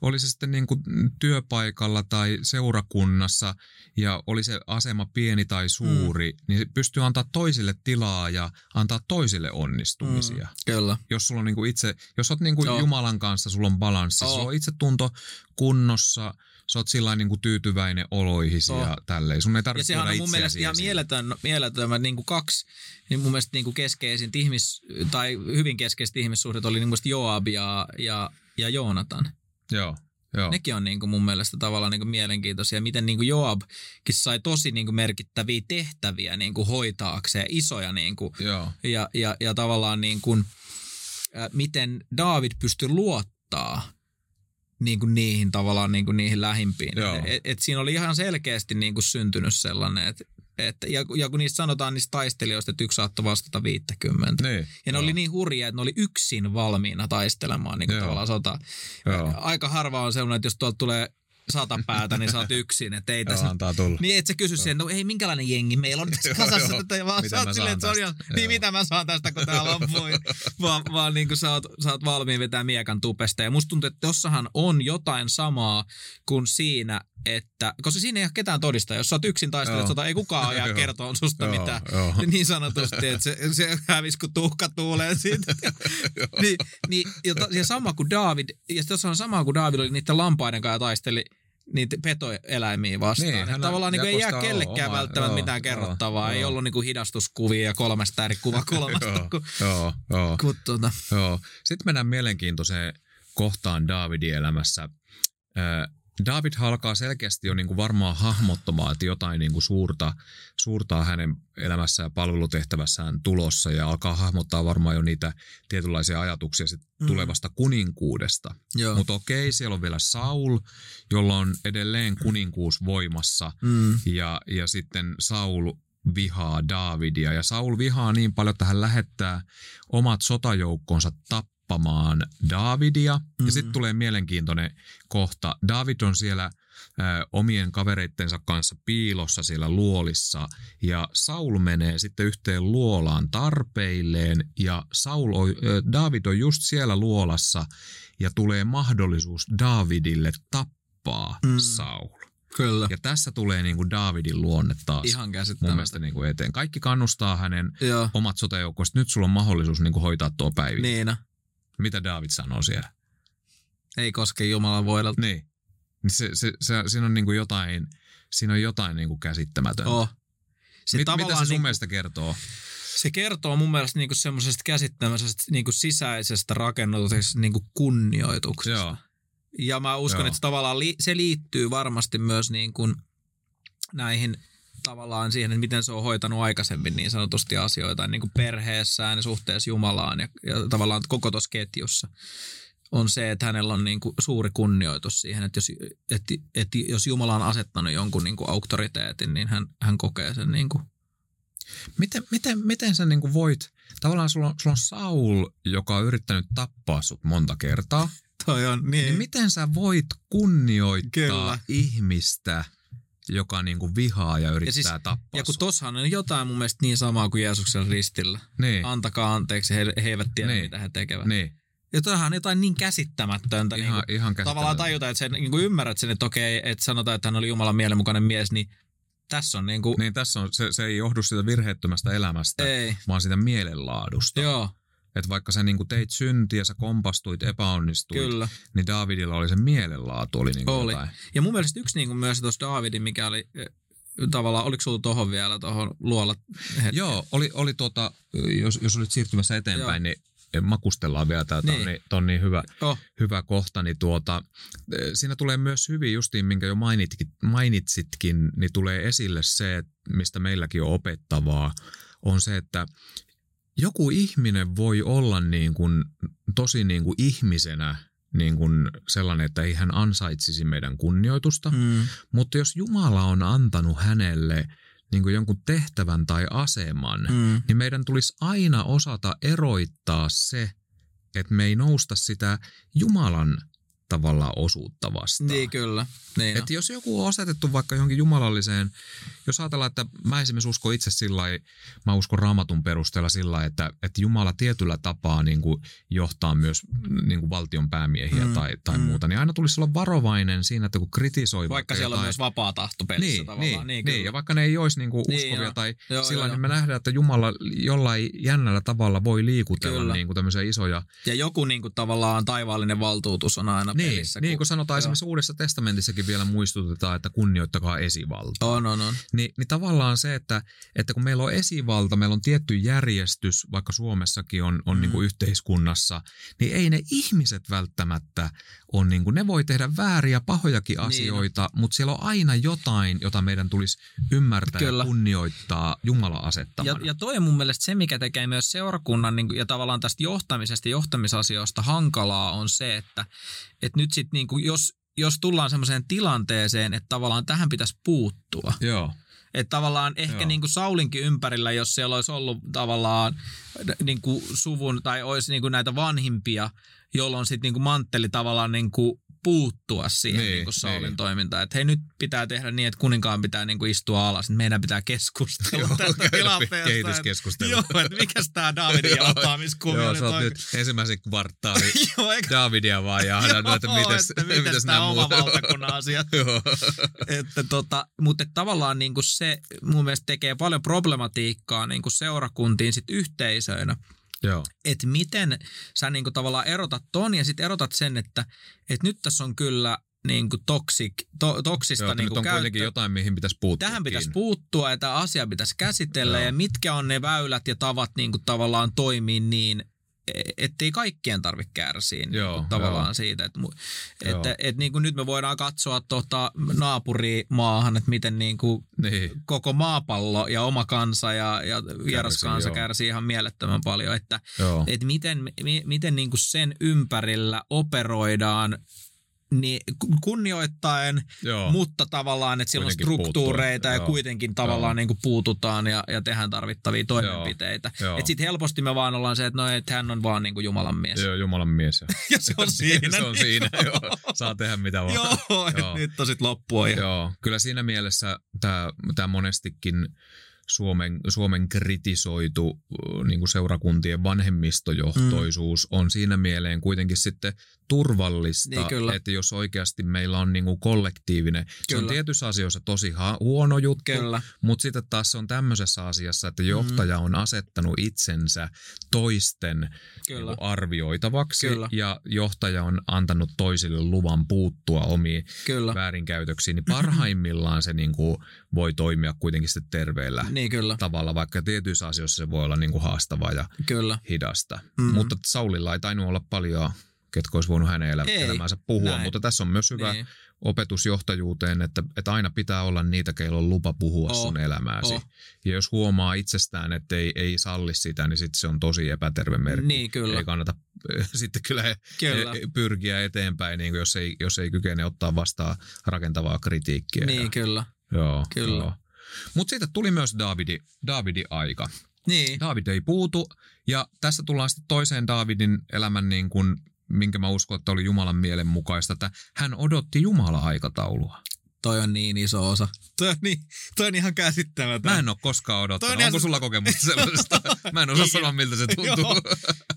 S3: oli se sitten niin kuin työpaikalla tai seurakunnassa ja oli se asema pieni tai suuri, mm. niin pystyy antaa toisille tilaa ja antaa toisille onnistumisia. Mm.
S2: Kyllä.
S3: Jos sulla on niin kuin itse, jos oot niin kuin
S2: Joo.
S3: Jumalan kanssa, sulla on balanssi,
S2: Oo.
S3: sulla on itsetunto kunnossa, sä oot sillä niin kuin tyytyväinen oloihisi
S2: Oo.
S3: ja tälleen. Sun ei
S2: Ja
S3: tarvitse
S2: sehän
S3: tuoda
S2: on mun mielestä ihan mieletön, mieletön niin kuin kaksi, niin mun mielestä niin kuin keskeisin ihmis, tai hyvin keskeiset ihmissuhdet oli niin kuin Joab ja, ja, ja Joonatan.
S3: Joo, joo.
S2: Nekin on niin kuin mun mielestä tavallaan niin kuin mielenkiintoisia, miten niin kuin Joabkin sai tosi niin kuin merkittäviä tehtäviä niin kuin hoitaakseen, isoja niin kuin,
S3: Joo,
S2: ja, ja, ja tavallaan niin kuin, miten David pystyi luottaa niin kuin niihin tavallaan niin kuin niihin lähimpiin.
S3: Joo.
S2: Et, et siinä oli ihan selkeästi niin kuin syntynyt sellainen, että että, ja, ja kun niistä sanotaan niistä taistelijoista, että yksi saattoi vastata 50.
S3: niin.
S2: Ja ne
S3: joo.
S2: oli niin hurjia, että ne oli yksin valmiina taistelemaan niin kuin
S3: Joo.
S2: tavallaan sota.
S3: Joo.
S2: Aika harva on sellainen, että jos tuolta tulee sata päätä, niin sä oot yksin. Että ei
S3: Joo,
S2: tässä
S3: antaa tulla.
S2: niin et sä kysy sen, no ei minkälainen jengi meillä on tässä kasassa
S3: Joo,
S2: tätä, vaan
S3: mitä
S2: sä
S3: mä
S2: oot silleen, että se on niin mitä mä saan tästä, kun tää loppuu. [LAUGHS] vaan vaan niin kuin sä oot, sä oot valmiin vetää miekan tupesta. Ja musta tuntuu, että tossahan on jotain samaa kuin siinä, että, koska siinä ei ole ketään todista. Jos sä oot yksin taistelet
S3: Joo.
S2: sota, ei kukaan [LAUGHS] ajaa kertoa susta
S3: Joo,
S2: mitään.
S3: joo.
S2: Niin sanotusti, että se, se hävisi, kun tuhka tuulee siitä. [LAUGHS] niin, niin, ja, to, ja sama kuin David, ja tuossa on sama kuin David oli niiden lampaiden kanssa ja taisteli niitä petoeläimiä vastaan.
S3: Niin,
S2: Niin,
S3: hän
S2: tavallaan niin ei jää kellekään
S3: omaa-
S2: välttämättä
S3: joo,
S2: mitään
S3: joo,
S2: kerrottavaa. Ei
S3: joo.
S2: ollut niinku hidastuskuvia ja kolmesta eri kuva [LAUGHS] kolmasta.
S3: joo,
S2: kun,
S3: joo, joo,
S2: kun, tuota,
S3: joo. Sitten mennään mielenkiintoiseen kohtaan Davidin elämässä. Ö, David alkaa selkeästi jo niin kuin varmaan hahmottamaan, että jotain niin kuin suurta, suurta hänen elämässään ja palvelutehtävässään tulossa ja alkaa hahmottaa varmaan jo niitä tietynlaisia ajatuksia sit
S2: Mm.
S3: tulevasta kuninkuudesta. Mutta okei, siellä on vielä Saul, jolla on edelleen kuninkuus voimassa
S2: Mm.
S3: ja, ja sitten Saul vihaa Davidia ja Saul vihaa niin paljon, että hän lähettää omat sotajoukkonsa tappamaan Davidia. Mm. Ja sitten tulee mielenkiintoinen kohta. David on siellä ö, omien kavereittensa kanssa piilossa siellä luolissa ja Saul menee sitten yhteen luolaan tarpeilleen ja Saul on, ö, David on just siellä luolassa ja tulee mahdollisuus Davidille tappaa
S2: Mm.
S3: Saul.
S2: Kyllä.
S3: Ja tässä tulee niin kuin Davidin luonne taas
S2: Ihan
S3: mun mielestä niin kuin eteen. Kaikki kannustaa hänen
S2: Joo.
S3: omat sotajoukkoiset. Nyt sulla on mahdollisuus niin kuin hoitaa tuo päivi.
S2: Niina.
S3: Mitä David sanoo siellä?
S2: Ei koske Jumalan voidelta.
S3: Niin. Niin Se, se, se, siinä on niin kuin jotain, siinä on jotain niin kuin käsittämätöntä.
S2: Oh.
S3: Se Mit, mitä se sun
S2: niinku-
S3: mielestä kertoo?
S2: se kertoo mun mielestä niinku semmoisesta käsittämäisestä niinku sisäisestä rakennetusta niinku kunnioituksesta.
S3: Joo.
S2: Ja mä uskon,
S3: Joo.
S2: että se tavallaan li- se liittyy varmasti myös niin kuin näihin tavallaan siihen, että miten se on hoitanut aikaisemmin niin sanotusti asioita niin kuin perheessään ja suhteessa Jumalaan ja, ja tavallaan koko tuossa ketjussa on se, että hänellä on niin kuin suuri kunnioitus siihen, että jos, että, että jos Jumala on asettanut jonkun niin kuin auktoriteetin, niin hän, hän kokee sen niin kuin,
S3: Miten, miten, miten sä niin kuin voit, tavallaan sulla on, sulla on Saul, joka on yrittänyt tappaa sut monta kertaa.
S2: toi on
S3: Niin miten sä voit kunnioittaa
S2: Kyllä.
S3: ihmistä, joka niin kuin vihaa ja yrittää
S2: siis-
S3: tappaa
S2: Ja kun tossahan on jotain mun mielestä niin samaa kuin Jeesuksen ristillä.
S3: Niin,
S2: Antakaa anteeksi, he, he eivät tiedä,
S3: Niin.
S2: mitä he tekevät.
S3: niin.
S2: Ja toihan on jotain niin käsittämätöntä.
S3: Ihan,
S2: niin kuin,
S3: ihan
S2: tavallaan
S3: käsittämätöntä.
S2: tajuta, että sen, niin kuin ymmärrät sen, että okei, että sanotaan, että hän oli Jumalan mielenmukainen mies, niin tässä on niin kuin,
S3: Niin tässä on, se, se ei johdu siitä virheettömästä elämästä,
S2: ei,
S3: vaan siitä mielenlaadusta.
S2: joo,
S3: Että vaikka sä niinku teit syntiä, sä kompastuit, epäonnistuit,
S2: kyllä.
S3: niin Davidilla oli se mielenlaatu, oli niinku
S2: Oli.
S3: jotain.
S2: Ja mun mielestä yksi niin myös tuossa Davidin, mikä oli tavallaan, oliko sulla tohon vielä, tuohon luolla hetki?
S3: Joo, oli, oli tuota, jos, jos olit siirtymässä eteenpäin,
S2: Joo.
S3: niin makustellaan vielä tämä,
S2: Niin.
S3: niin. niin, on niin hyvä,
S2: Oh,
S3: hyvä kohta, niin tuota, eh, siinä tulee myös hyvin justiin, minkä jo mainitkin, mainitsitkin, niin tulee esille se, että mistä meilläkin on opettavaa, on se, että joku ihminen voi olla niin kuin, tosi niin kuin ihmisenä niin kuin sellainen, että ei hän ansaitsisi meidän kunnioitusta,
S2: mm,
S3: mutta jos Jumala on antanut hänelle niin kuin jonkun tehtävän tai aseman,
S2: mm,
S3: niin meidän tulisi aina osata eroittaa se, että me ei nousta sitä Jumalan tavallaan osuutta vastaan.
S2: niin kyllä. Niin on.
S3: Että jos joku on asetettu vaikka johonkin jumalalliseen, jos ajatellaan, että mä esimerkiksi uskon itse sillä mä uskon raamatun perusteella sillä että, että Jumala tietyllä tapaa niin kuin johtaa myös niin kuin valtion päämiehiä
S2: Mm,
S3: tai, tai
S2: mm.
S3: muuta, niin aina tulisi olla varovainen siinä, että kun kritisoi
S2: Vaikka siellä on
S3: jotain,
S2: myös vapaa tahto pelissä
S3: niin,
S2: tavallaan.
S3: niin,
S2: niin,
S3: niin,
S2: kyllä.
S3: ja vaikka ne ei olisi niinku
S2: Niin,
S3: uskovia
S2: joo.
S3: tai
S2: Joo,
S3: sillä
S2: joo,
S3: niin me nähdään, että Jumala jollain jännällä tavalla voi liikutella
S2: Kyllä.
S3: niinku tämmöisiä isoja.
S2: Ja joku niin kuin, tavallaan taivaallinen valtuutus on aina
S3: Niin,
S2: pelissä.
S3: niin kuin sanotaan
S2: joo.
S3: esimerkiksi Uudessa testamentissakin vielä muistutetaan, että kunnioittakaa esivaltaa.
S2: On, on, on.
S3: Niin, niin tavallaan se, että, että kun meillä on esivalta, meillä on tietty järjestys, vaikka Suomessakin on, on
S2: mm.
S3: niin kuin yhteiskunnassa, niin ei ne ihmiset välttämättä on, niin kuin, ne voi tehdä vääriä, pahojakin
S2: Niin.
S3: asioita, mutta siellä on aina jotain, jota meidän tulisi ymmärtää
S2: Kyllä.
S3: ja kunnioittaa Jumala asettamana.
S2: Ja, ja toi on mun mielestä se, mikä tekee myös seurakunnan niin kuin, ja tavallaan tästä johtamisesta johtamisasioista hankalaa on se, että, että nyt sitten niin kuin, jos, jos tullaan semmoiseen tilanteeseen, että tavallaan tähän pitäisi puuttua.
S3: Joo.
S2: Että tavallaan ehkä
S3: Joo.
S2: niin kuin Saulinkin ympärillä, jos siellä olisi ollut tavallaan niin kuin suvun tai olisi niin kuin näitä vanhimpia, jolloin sitten niin kuin mantteli tavallaan niin kuin puuttua siihen niin,
S3: Niin,
S2: niin Saulin
S3: niin.
S2: toimintaan. Että hei nyt pitää tehdä niin, että kuninkaan pitää niin kuin istua alas, että meidän pitää keskustella [LAUGHS]
S3: Joo,
S2: tästä tilanteesta.
S3: kehityskeskustelu. [LAUGHS]
S2: Joo, että mikäs tämä Davidin johtamiskuvio [LAUGHS]
S3: Joo, sä oot
S2: on.
S3: nyt ensimmäisen kvartaali
S2: Joo?
S3: Davidia vaan ja
S2: Joo,
S3: että mitäs,
S2: että mitäs tämä
S3: nämä
S2: oma
S3: muut
S2: valtakunnan asiat. Että tota, mutta et tavallaan niin kuin se mun mielestä tekee paljon problematiikkaa niin kuin seurakuntiin sit yhteisöinä,
S3: Joo.
S2: että miten sä niin kuin tavallaan erotat ton ja sitten erotat sen, että, että nyt tässä on kyllä niin kuin toksik, to, toksista
S3: Joo,
S2: niin
S3: nyt
S2: kuin
S3: on kuitenkin jotain, mihin pitäisi puuttua.
S2: Tähän pitäisi puuttua ja tämä asia pitäisi käsitellä
S3: Joo.
S2: ja mitkä on ne väylät ja tavat niin kuin tavallaan toimii niin, ettei kaikkien tarvitse kärsiä
S3: Joo,
S2: kuin, tavallaan
S3: joo.
S2: siitä. Että,
S3: Joo.
S2: että et, niin kuin nyt me voidaan katsoa tota, naapurimaahan, että miten niin kuin,
S3: Niin.
S2: koko maapallo ja oma kansa ja, ja vieras
S3: Kärsii,
S2: kansa kärsii ihan mielettömän paljon. Että
S3: Joo.
S2: et miten, mi, miten niin kuin sen ympärillä operoidaan niin ku- kunnioittaen,
S3: Joo.
S2: mutta tavallaan, että siellä on struktuureita
S3: puuttua,
S2: ja
S3: joo.
S2: kuitenkin tavallaan
S3: Joo.
S2: niin kuin puututaan ja, ja tehdään tarvittavia toimenpiteitä. Että sitten helposti me vaan ollaan se, että no, et hän on vaan niin kuin Jumalan mies.
S3: Joo, Jumalan mies.
S2: Ja [LAUGHS] [LAUGHS] se on siinä.
S3: se on
S2: niin-
S3: siinä, joo. Saa tehdä mitä vaan.
S2: Joo, [LAUGHS]
S3: Joo.
S2: nyt on sitten loppua. Ja...
S3: Joo, kyllä siinä mielessä tämä monestikin Suomen, Suomen kritisoitu niin kuin seurakuntien vanhemmistojohtoisuus mm. on siinä mieleen kuitenkin sitten turvallista,
S2: Niin, kyllä.
S3: että jos oikeasti meillä on niin kuin kollektiivinen, se on
S2: Kyllä.
S3: tietyissä asioissa tosi ha- huono juttu,
S2: Kyllä.
S3: mutta sitten taas se on tämmöisessä asiassa, että johtaja on asettanut itsensä toisten
S2: Kyllä.
S3: kuin arvioitavaksi
S2: Kyllä.
S3: ja johtaja on antanut toisille luvan puuttua omiin
S2: Kyllä.
S3: väärinkäytöksiin, niin parhaimmillaan se niin kuin voi toimia kuitenkin sitten terveellä
S2: Niin kyllä.
S3: tavalla, vaikka tietyissä asioissa se voi olla niin kuin haastavaa ja
S2: Kyllä.
S3: hidasta.
S2: Mhm.
S3: Mm-hmm. Mutta Saulilla ei tainnut olla paljon, ketkä olisi voinut hänen elä-
S2: Ei,
S3: elämäänsä puhua,
S2: näin.
S3: mutta tässä on myös hyvä
S2: Niin.
S3: opetus johtajuuteen, että, että aina pitää olla niitä, keillä on lupa puhua
S2: Oh,
S3: sun elämääsi.
S2: oh.
S3: Ja jos huomaa itsestään, että ei, ei salli sitä, niin sitten se on tosi epäterve merkki.
S2: Niin, kyllä.
S3: Ei kannata [LAUGHS] sitten kyllä,
S2: Kyllä.
S3: pyrkiä eteenpäin, niin kuin jos, ei, jos ei kykene ottaa vastaan rakentavaa kritiikkiä.
S2: Niin,
S3: ja,
S2: kyllä.
S3: joo,
S2: kyllä.
S3: Joo. Mutta siitä tuli myös Davidi, Davidin aika.
S2: Niin.
S3: David ei puutu, ja tässä tullaan sitten toiseen Davidin elämän, niin kuin, minkä mä uskon, että oli Jumalan mielen mukaista, että hän odotti Jumala-aikataulua.
S2: Toi on niin iso osa. Toi on, niin, toi on ihan käsittämätön.
S3: Mä en ole koskaan odottanut.
S2: On ihan
S3: Onko sulla kokemusta [LAUGHS] sellaisesta? Mä en osaa
S2: Ikinä.
S3: sanoa, miltä se tuntuu.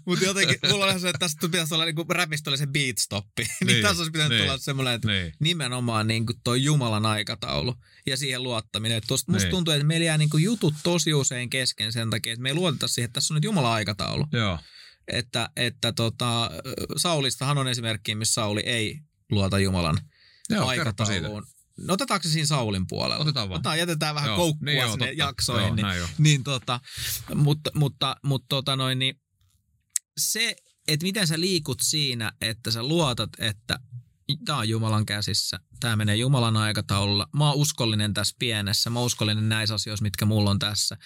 S2: Mutta jotenkin, mulla on se, että tästä pitäisi olla niinku räpistä se beat stoppi. [LAUGHS] niin,
S3: Niin,
S2: tässä olisi pitänyt
S3: niin.
S2: tulla semmoinen, että
S3: niin.
S2: nimenomaan niinku toi Jumalan aikataulu ja siihen luottaminen. Et tosta, musta
S3: Niin.
S2: tuntuu, että meillä jää niinku jutut tosi usein kesken sen takia, että me ei luoteta siihen, että tässä on nyt Jumalan aikataulu.
S3: Joo.
S2: Että, että tota, Saulistahan on esimerkki, missä Sauli ei luota Jumalan
S3: Joo,
S2: aikatauluun. No otetaanko se siinä Saulin puolella?
S3: Otetaan vaan.
S2: Otetaan, jätetään vähän
S3: Joo,
S2: koukkua
S3: niin joo,
S2: sinne
S3: totta.
S2: jaksoihin.
S3: Joo,
S2: niin,
S3: näin joo.
S2: niin tota, mutta, mutta, mutta tota noin, niin se, että miten sä liikut siinä, että sä luotat, että tämä on Jumalan käsissä, tämä menee Jumalan aikataululla. Mä oon uskollinen tässä pienessä, mä oon uskollinen näissä asioissa, mitkä mulla on tässä.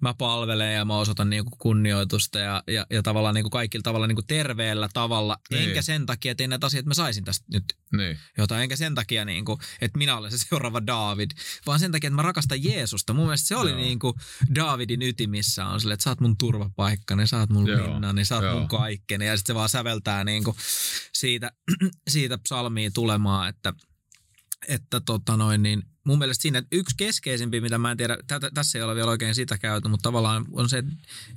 S2: Mä palvelen ja mä osoitan niinku kunnioitusta ja, ja, ja tavallaan niinku kaikilla tavalla niinku terveellä tavalla.
S3: Niin.
S2: Enkä sen takia, että näitä asioita mä saisin tästä nyt
S3: Niin.
S2: jotain, enkä sen takia, niin kuin, että minä olen se seuraava David, vaan sen takia, että mä rakastan Jeesusta. Mun mielestä se oli
S3: Joo.
S2: niin kuin Davidin ytimissä on sille, että sä oot mun turvapaikkani, sä oot mun
S3: Joo,
S2: linnani, sä oot
S3: joo.
S2: mun kaikkeni. Ja sitten se vaan säveltää niin kuin siitä, [CLEARS THROAT] siitä psalmiin tulemaan, että, että tota noin, niin mun mielestä siinä yksi keskeisimpi, mitä mä en tiedä, tätä, tässä ei ole vielä oikein sitä käyty, mutta tavallaan on se,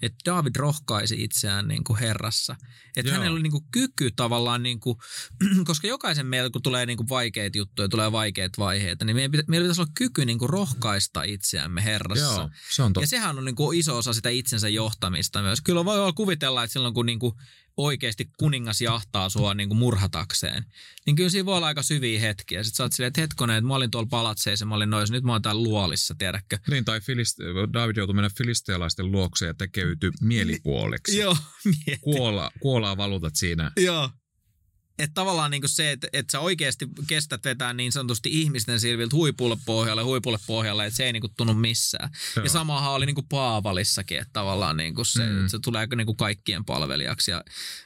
S2: että David rohkaisi itseään niin kuin Herrassa. Että
S3: Joo.
S2: hänellä oli niin kuin kyky tavallaan, niin kuin, [CLEARS THROAT] koska jokaisen meillä, kun tulee niin kuin vaikeita juttuja, tulee vaikeita vaiheita, niin meidän pitä, meillä pitäisi olla kyky niin kuin rohkaista itseämme Herrassa.
S3: Joo, se on totta.
S2: Ja sehän on niin kuin iso osa sitä itsensä johtamista myös. Kyllä voi olla kuvitella, että silloin kun niin kuin oikeasti kuningas jahtaa sua niin kuin murhatakseen, niin kyllä siinä voi olla aika syviä hetkiä. Sitten sä oot silleen, että hetkonen, että mä olin tuolla palatseissa, mä olin noissa, nyt mä oon täällä luolissa, tiedätkö?
S3: Niin, tai filiste- David joutui mennä filistealaisten luokse ja tekeytyi mielipuoleksi. [LAUGHS]
S2: Joo, mieti.
S3: Kuola, kuolaa valutat siinä.
S2: Joo. Että tavallaan niinku se, että et sä oikeasti kestät vetää niin sanotusti ihmisten silviltä huipulle pohjalle, huipulle pohjalle, että se ei niinku tunnu missään. Joo. Ja samahan oli niinku Paavalissakin, että tavallaan niinku se,
S3: Mm.
S2: mm. se tulee niinku kaikkien palvelijaksi ja,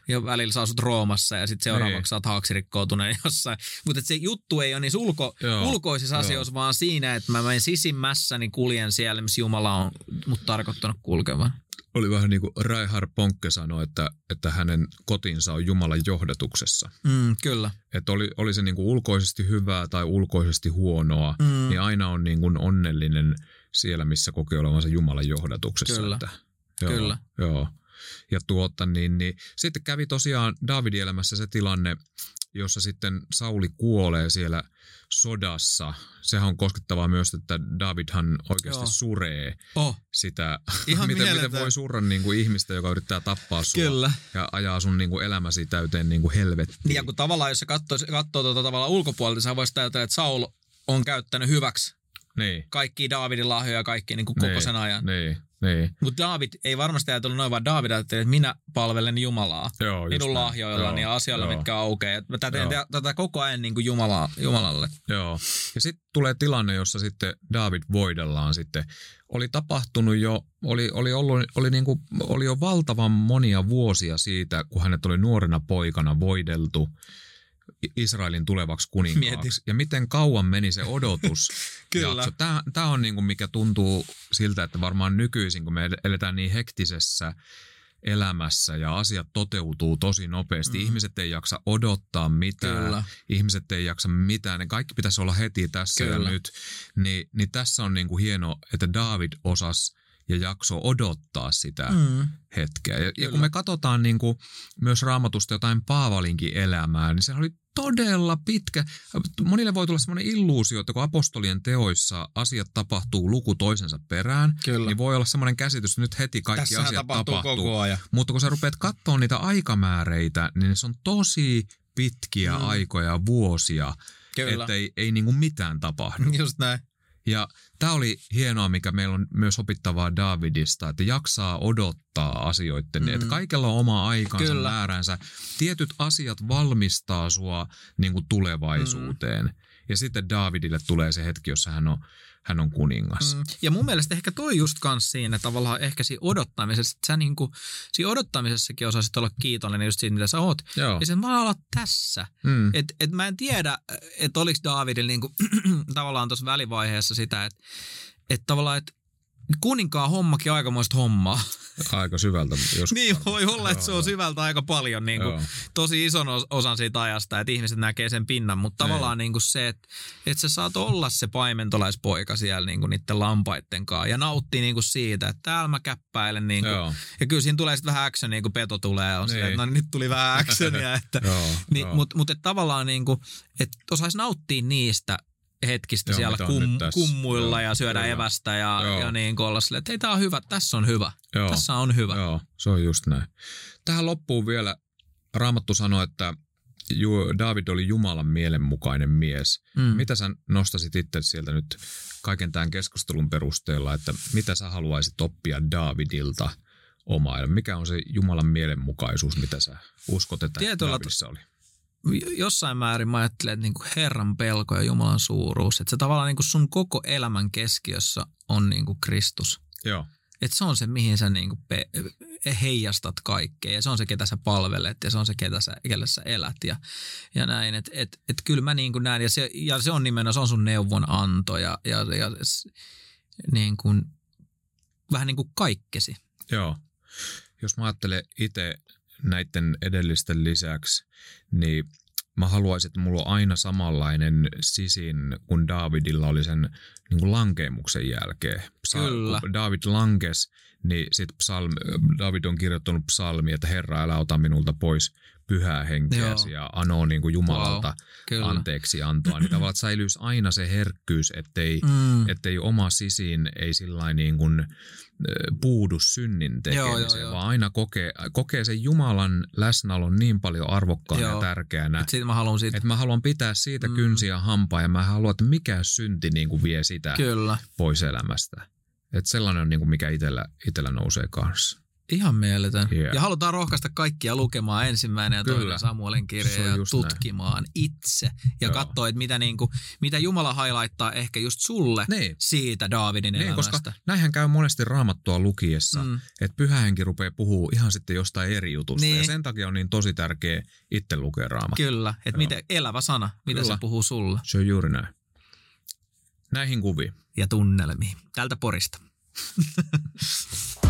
S2: ja välillä sä asut Roomassa ja sitten seuraavaksi
S3: Niin.
S2: sä oot haaksirikkoutuneen jossain. Mutta se juttu ei ole niissä ulko,
S3: Joo.
S2: ulkoisissa
S3: Joo.
S2: asioissa, vaan siinä, että mä menen sisimmässäni kuljen siellä, missä Jumala on mut tarkoittanut kulkevan.
S3: Oli vähän niin kuin Raihar Ponkke sanoi, että, että hänen kotinsa on Jumalan johdatuksessa.
S2: Mm, kyllä.
S3: Että oli, oli se niin kuin ulkoisesti hyvää tai ulkoisesti huonoa,
S2: Mm.
S3: niin aina on niin kuin onnellinen siellä, missä kokee olevansa Jumalan johdatuksessa.
S2: Kyllä.
S3: Että, joo,
S2: Kyllä.
S3: Joo. Ja tuota, niin, niin, sitten kävi tosiaan Davidin elämässä se tilanne, jossa sitten Sauli kuolee siellä sodassa. Sehän on koskettavaa myös, että Davidhan oikeasti
S2: Joo.
S3: suree
S2: Oh,
S3: sitä, [LAUGHS]
S2: Ihan
S3: miten, miten voi surra niin kuin ihmistä, joka yrittää tappaa sua
S2: Kyllä.
S3: ja ajaa sun niin kuin elämäsi täyteen niin kuin helvettiin.
S2: Niin ja kun tavallaan, jos katsoo, katsoo tuota tavallaan ulkopuolelta, niin sä voisit ajatella, että Saul on käyttänyt hyväksi
S3: Niin.
S2: kaikki Davidin lahjoja ja kaikki niin kuin koko
S3: Niin,
S2: sen ajan.
S3: Niin. Niin.
S2: Mutta David ei varmasti ajatellut noin, vaan David ajatteli, että minä palvelen Jumalaa.
S3: Joo,
S2: minun lahjoillani ja asioilla,
S3: joo.
S2: mitkä aukeaa. Mä teen tätä koko ajan niin kuin Jumalaa, Jumalalle.
S3: Joo. Ja sitten tulee tilanne, jossa sitten David voidellaan sitten. Oli tapahtunut jo, oli, oli, ollut, oli, niinku, oli jo valtavan monia vuosia siitä, kun hänet oli nuorena poikana voideltu Israelin tulevaksi kuninkaaksi.
S2: Mieti.
S3: Ja miten kauan meni se odotus. [LAUGHS]
S2: Kyllä.
S3: Tämä, tämä on niinku, mikä tuntuu siltä, että varmaan nykyisin, kun me eletään niin hektisessä elämässä ja asiat toteutuu tosi nopeasti.
S2: Mm.
S3: Ihmiset ei jaksa odottaa mitään
S2: Kyllä.
S3: ihmiset ei jaksa mitään, ne kaikki pitäisi olla heti tässä
S2: Kyllä.
S3: ja nyt. Ni, niin tässä on niinku hieno, että David osas ja jakso odottaa sitä mm. Hetkeä. Ja, ja kun me katsotaan niinku myös raamatusta jotain Paavalinkin elämää, niin se oli todella pitkä. Monille voi tulla semmoinen illuusio, että kun apostolien teoissa asiat tapahtuu luku toisensa perään,
S2: Kyllä.
S3: niin voi olla semmoinen käsitys, että nyt heti kaikki
S2: Tässähän
S3: asiat
S2: tapahtuu,
S3: tapahtuu.
S2: koko ajan.
S3: Mutta kun sä rupeat katsoa niitä aikamääreitä, niin se on tosi pitkiä
S2: Mm.
S3: aikoja, vuosia,
S2: Kyllä.
S3: että ei, ei niinku mitään tapahdu.
S2: Just näin.
S3: Ja tämä oli hienoa, mikä meillä on myös opittavaa Davidista, että jaksaa odottaa asioiden,
S2: Mm.
S3: että kaikella on oma aikansa,
S2: Kyllä.
S3: määränsä. Tietyt asiat valmistaa sua niinku tulevaisuuteen. Mm. Ja sitten Davidille tulee se hetki, jossa hän on, hän on kuningas.
S2: Mm. Ja mun mielestä ehkä toi just kans siinä tavallaan ehkä siinä odottamisessa, että sä niinku, siinä odottamisessakin osasit olla kiitollinen just siitä, mitä sä oot.
S3: Joo.
S2: Ja sen vaan olla tässä.
S3: Mm.
S2: Et, et mä en tiedä, että oliko Davidilla niinku, [CLEARS THROAT] tavallaan tuossa välivaiheessa sitä, että et tavallaan, että kuninkaan hommakin aikamoista hommaa.
S3: Aika syvältä. Jos
S2: niin voi olla, että se on syvältä aika paljon niin kuin,
S3: Joo.
S2: tosi ison os- osan siitä ajasta, että ihmiset näkee sen pinnan, mutta
S3: Niin.
S2: tavallaan niin kuin se, että, että sä saat olla se paimentolaispoika siellä niin kuin niiden lampaitten kanssa ja nauttii niin kuin siitä, että täällä mä käppäilen niin kuin,
S3: Joo.
S2: ja kyllä siinä tulee sitten vähän action, niin kuin peto tulee, on niin.
S3: Niin.
S2: että no nyt tuli vähän actionia, että [LAUGHS]
S3: Joo,
S2: niin, mutta mut, et tavallaan niin kuin, että osaisi nauttia niistä hetkistä
S3: Joo,
S2: siellä kum, kummuilla
S3: Joo,
S2: ja syödä
S3: kyllä.
S2: evästä ja,
S3: Joo.
S2: ja niin kuin olla silleen, että hei on hyvä, tässä on hyvä,
S3: Joo.
S2: tässä on hyvä.
S3: Joo, se on just näin. Tähän loppuun vielä Raamattu sanoi, että David oli Jumalan mielenmukainen mies.
S2: Mm.
S3: Mitä sä nostasit itse sieltä nyt kaiken tämän keskustelun perusteella, että mitä sä haluaisit oppia Davidilta omaa elämää? Mikä on se Jumalan mielenmukaisuus, mitä sä uskot, että
S2: Tietyllä
S3: Davidissa oli?
S2: Jossain määrin mä ajattelen, että niinku Herran pelko ja Jumalan suuruus, että se tavallaan niinku sun koko elämän keskiössä on niinku Kristus.
S3: Joo,
S2: Että se on se, mihin sä niinku pe- heijastat kaikkea ja se on se, ketä sä palvelet ja se on se, ketä sä, kelle sä elät ja, ja näin. Että et, et kyllä mä niinku näen ja se, ja se on nimenomaan, se on sun neuvonanto ja, ja, ja niin kuin, vähän niin kuin kaikkesi.
S3: joo. Jos mä ajattelen itse näiden edellisten lisäksi, niin mä haluaisin, että mulla on aina samanlainen sisin kuin Davidilla oli sen niin kuin lankeemuksen jälkeen.
S2: Kyllä.
S3: Kun David lankes, niin sit psalm, David on kirjoittanut psalmi, että Herra, älä ota minulta pois pyhää henkeäsi ja anoo niin kuin Jumalalta
S2: Wow, kyllä.
S3: anteeksi antoa. Niin tavallaan, säilyisi aina se herkkyys, ettei,
S2: Mm.
S3: ettei oma sisin ei sillä niin kuin puudu synnin
S2: Joo, joo,
S3: tekemiseen,
S2: joo.
S3: vaan aina kokee, kokee sen Jumalan läsnäolon niin paljon arvokkaana
S2: Joo.
S3: ja tärkeänä,
S2: Et sit mä haluan siitä,
S3: että mä haluan pitää siitä
S2: Mm.
S3: kynsiä hampaa ja mä haluan, että mikä synti niin kuin vie sitä
S2: kyllä.
S3: pois elämästä. Että sellainen on niin kuin mikä itellä, itellä nousee kanssa.
S2: Ihan mieletön.
S3: Yeah.
S2: Ja halutaan rohkaista kaikkia lukemaan ensimmäinen ja
S3: Kyllä.
S2: toinen Samuelin kirja ja
S3: just näin.
S2: tutkimaan itse. Ja
S3: Joo.
S2: katsoa, että mitä, niinku, mitä Jumala highlighttaa ehkä just sulle
S3: Niin.
S2: siitä Daavidin
S3: Niin,
S2: elämästä.
S3: koska näinhän käy monesti raamattua lukiessa,
S2: Mm.
S3: että pyhähenki rupeaa puhua ihan sitten jostain eri jutusta.
S2: Niin.
S3: Ja sen takia on niin tosi tärkeä itse lukea raamattua.
S2: Kyllä, että miten elävä sana, mitä
S3: Kyllä.
S2: se puhuu sulle
S3: Se on juuri näin. Näihin kuviin.
S2: ja tunnelmiin. Tältä porista. [LAUGHS]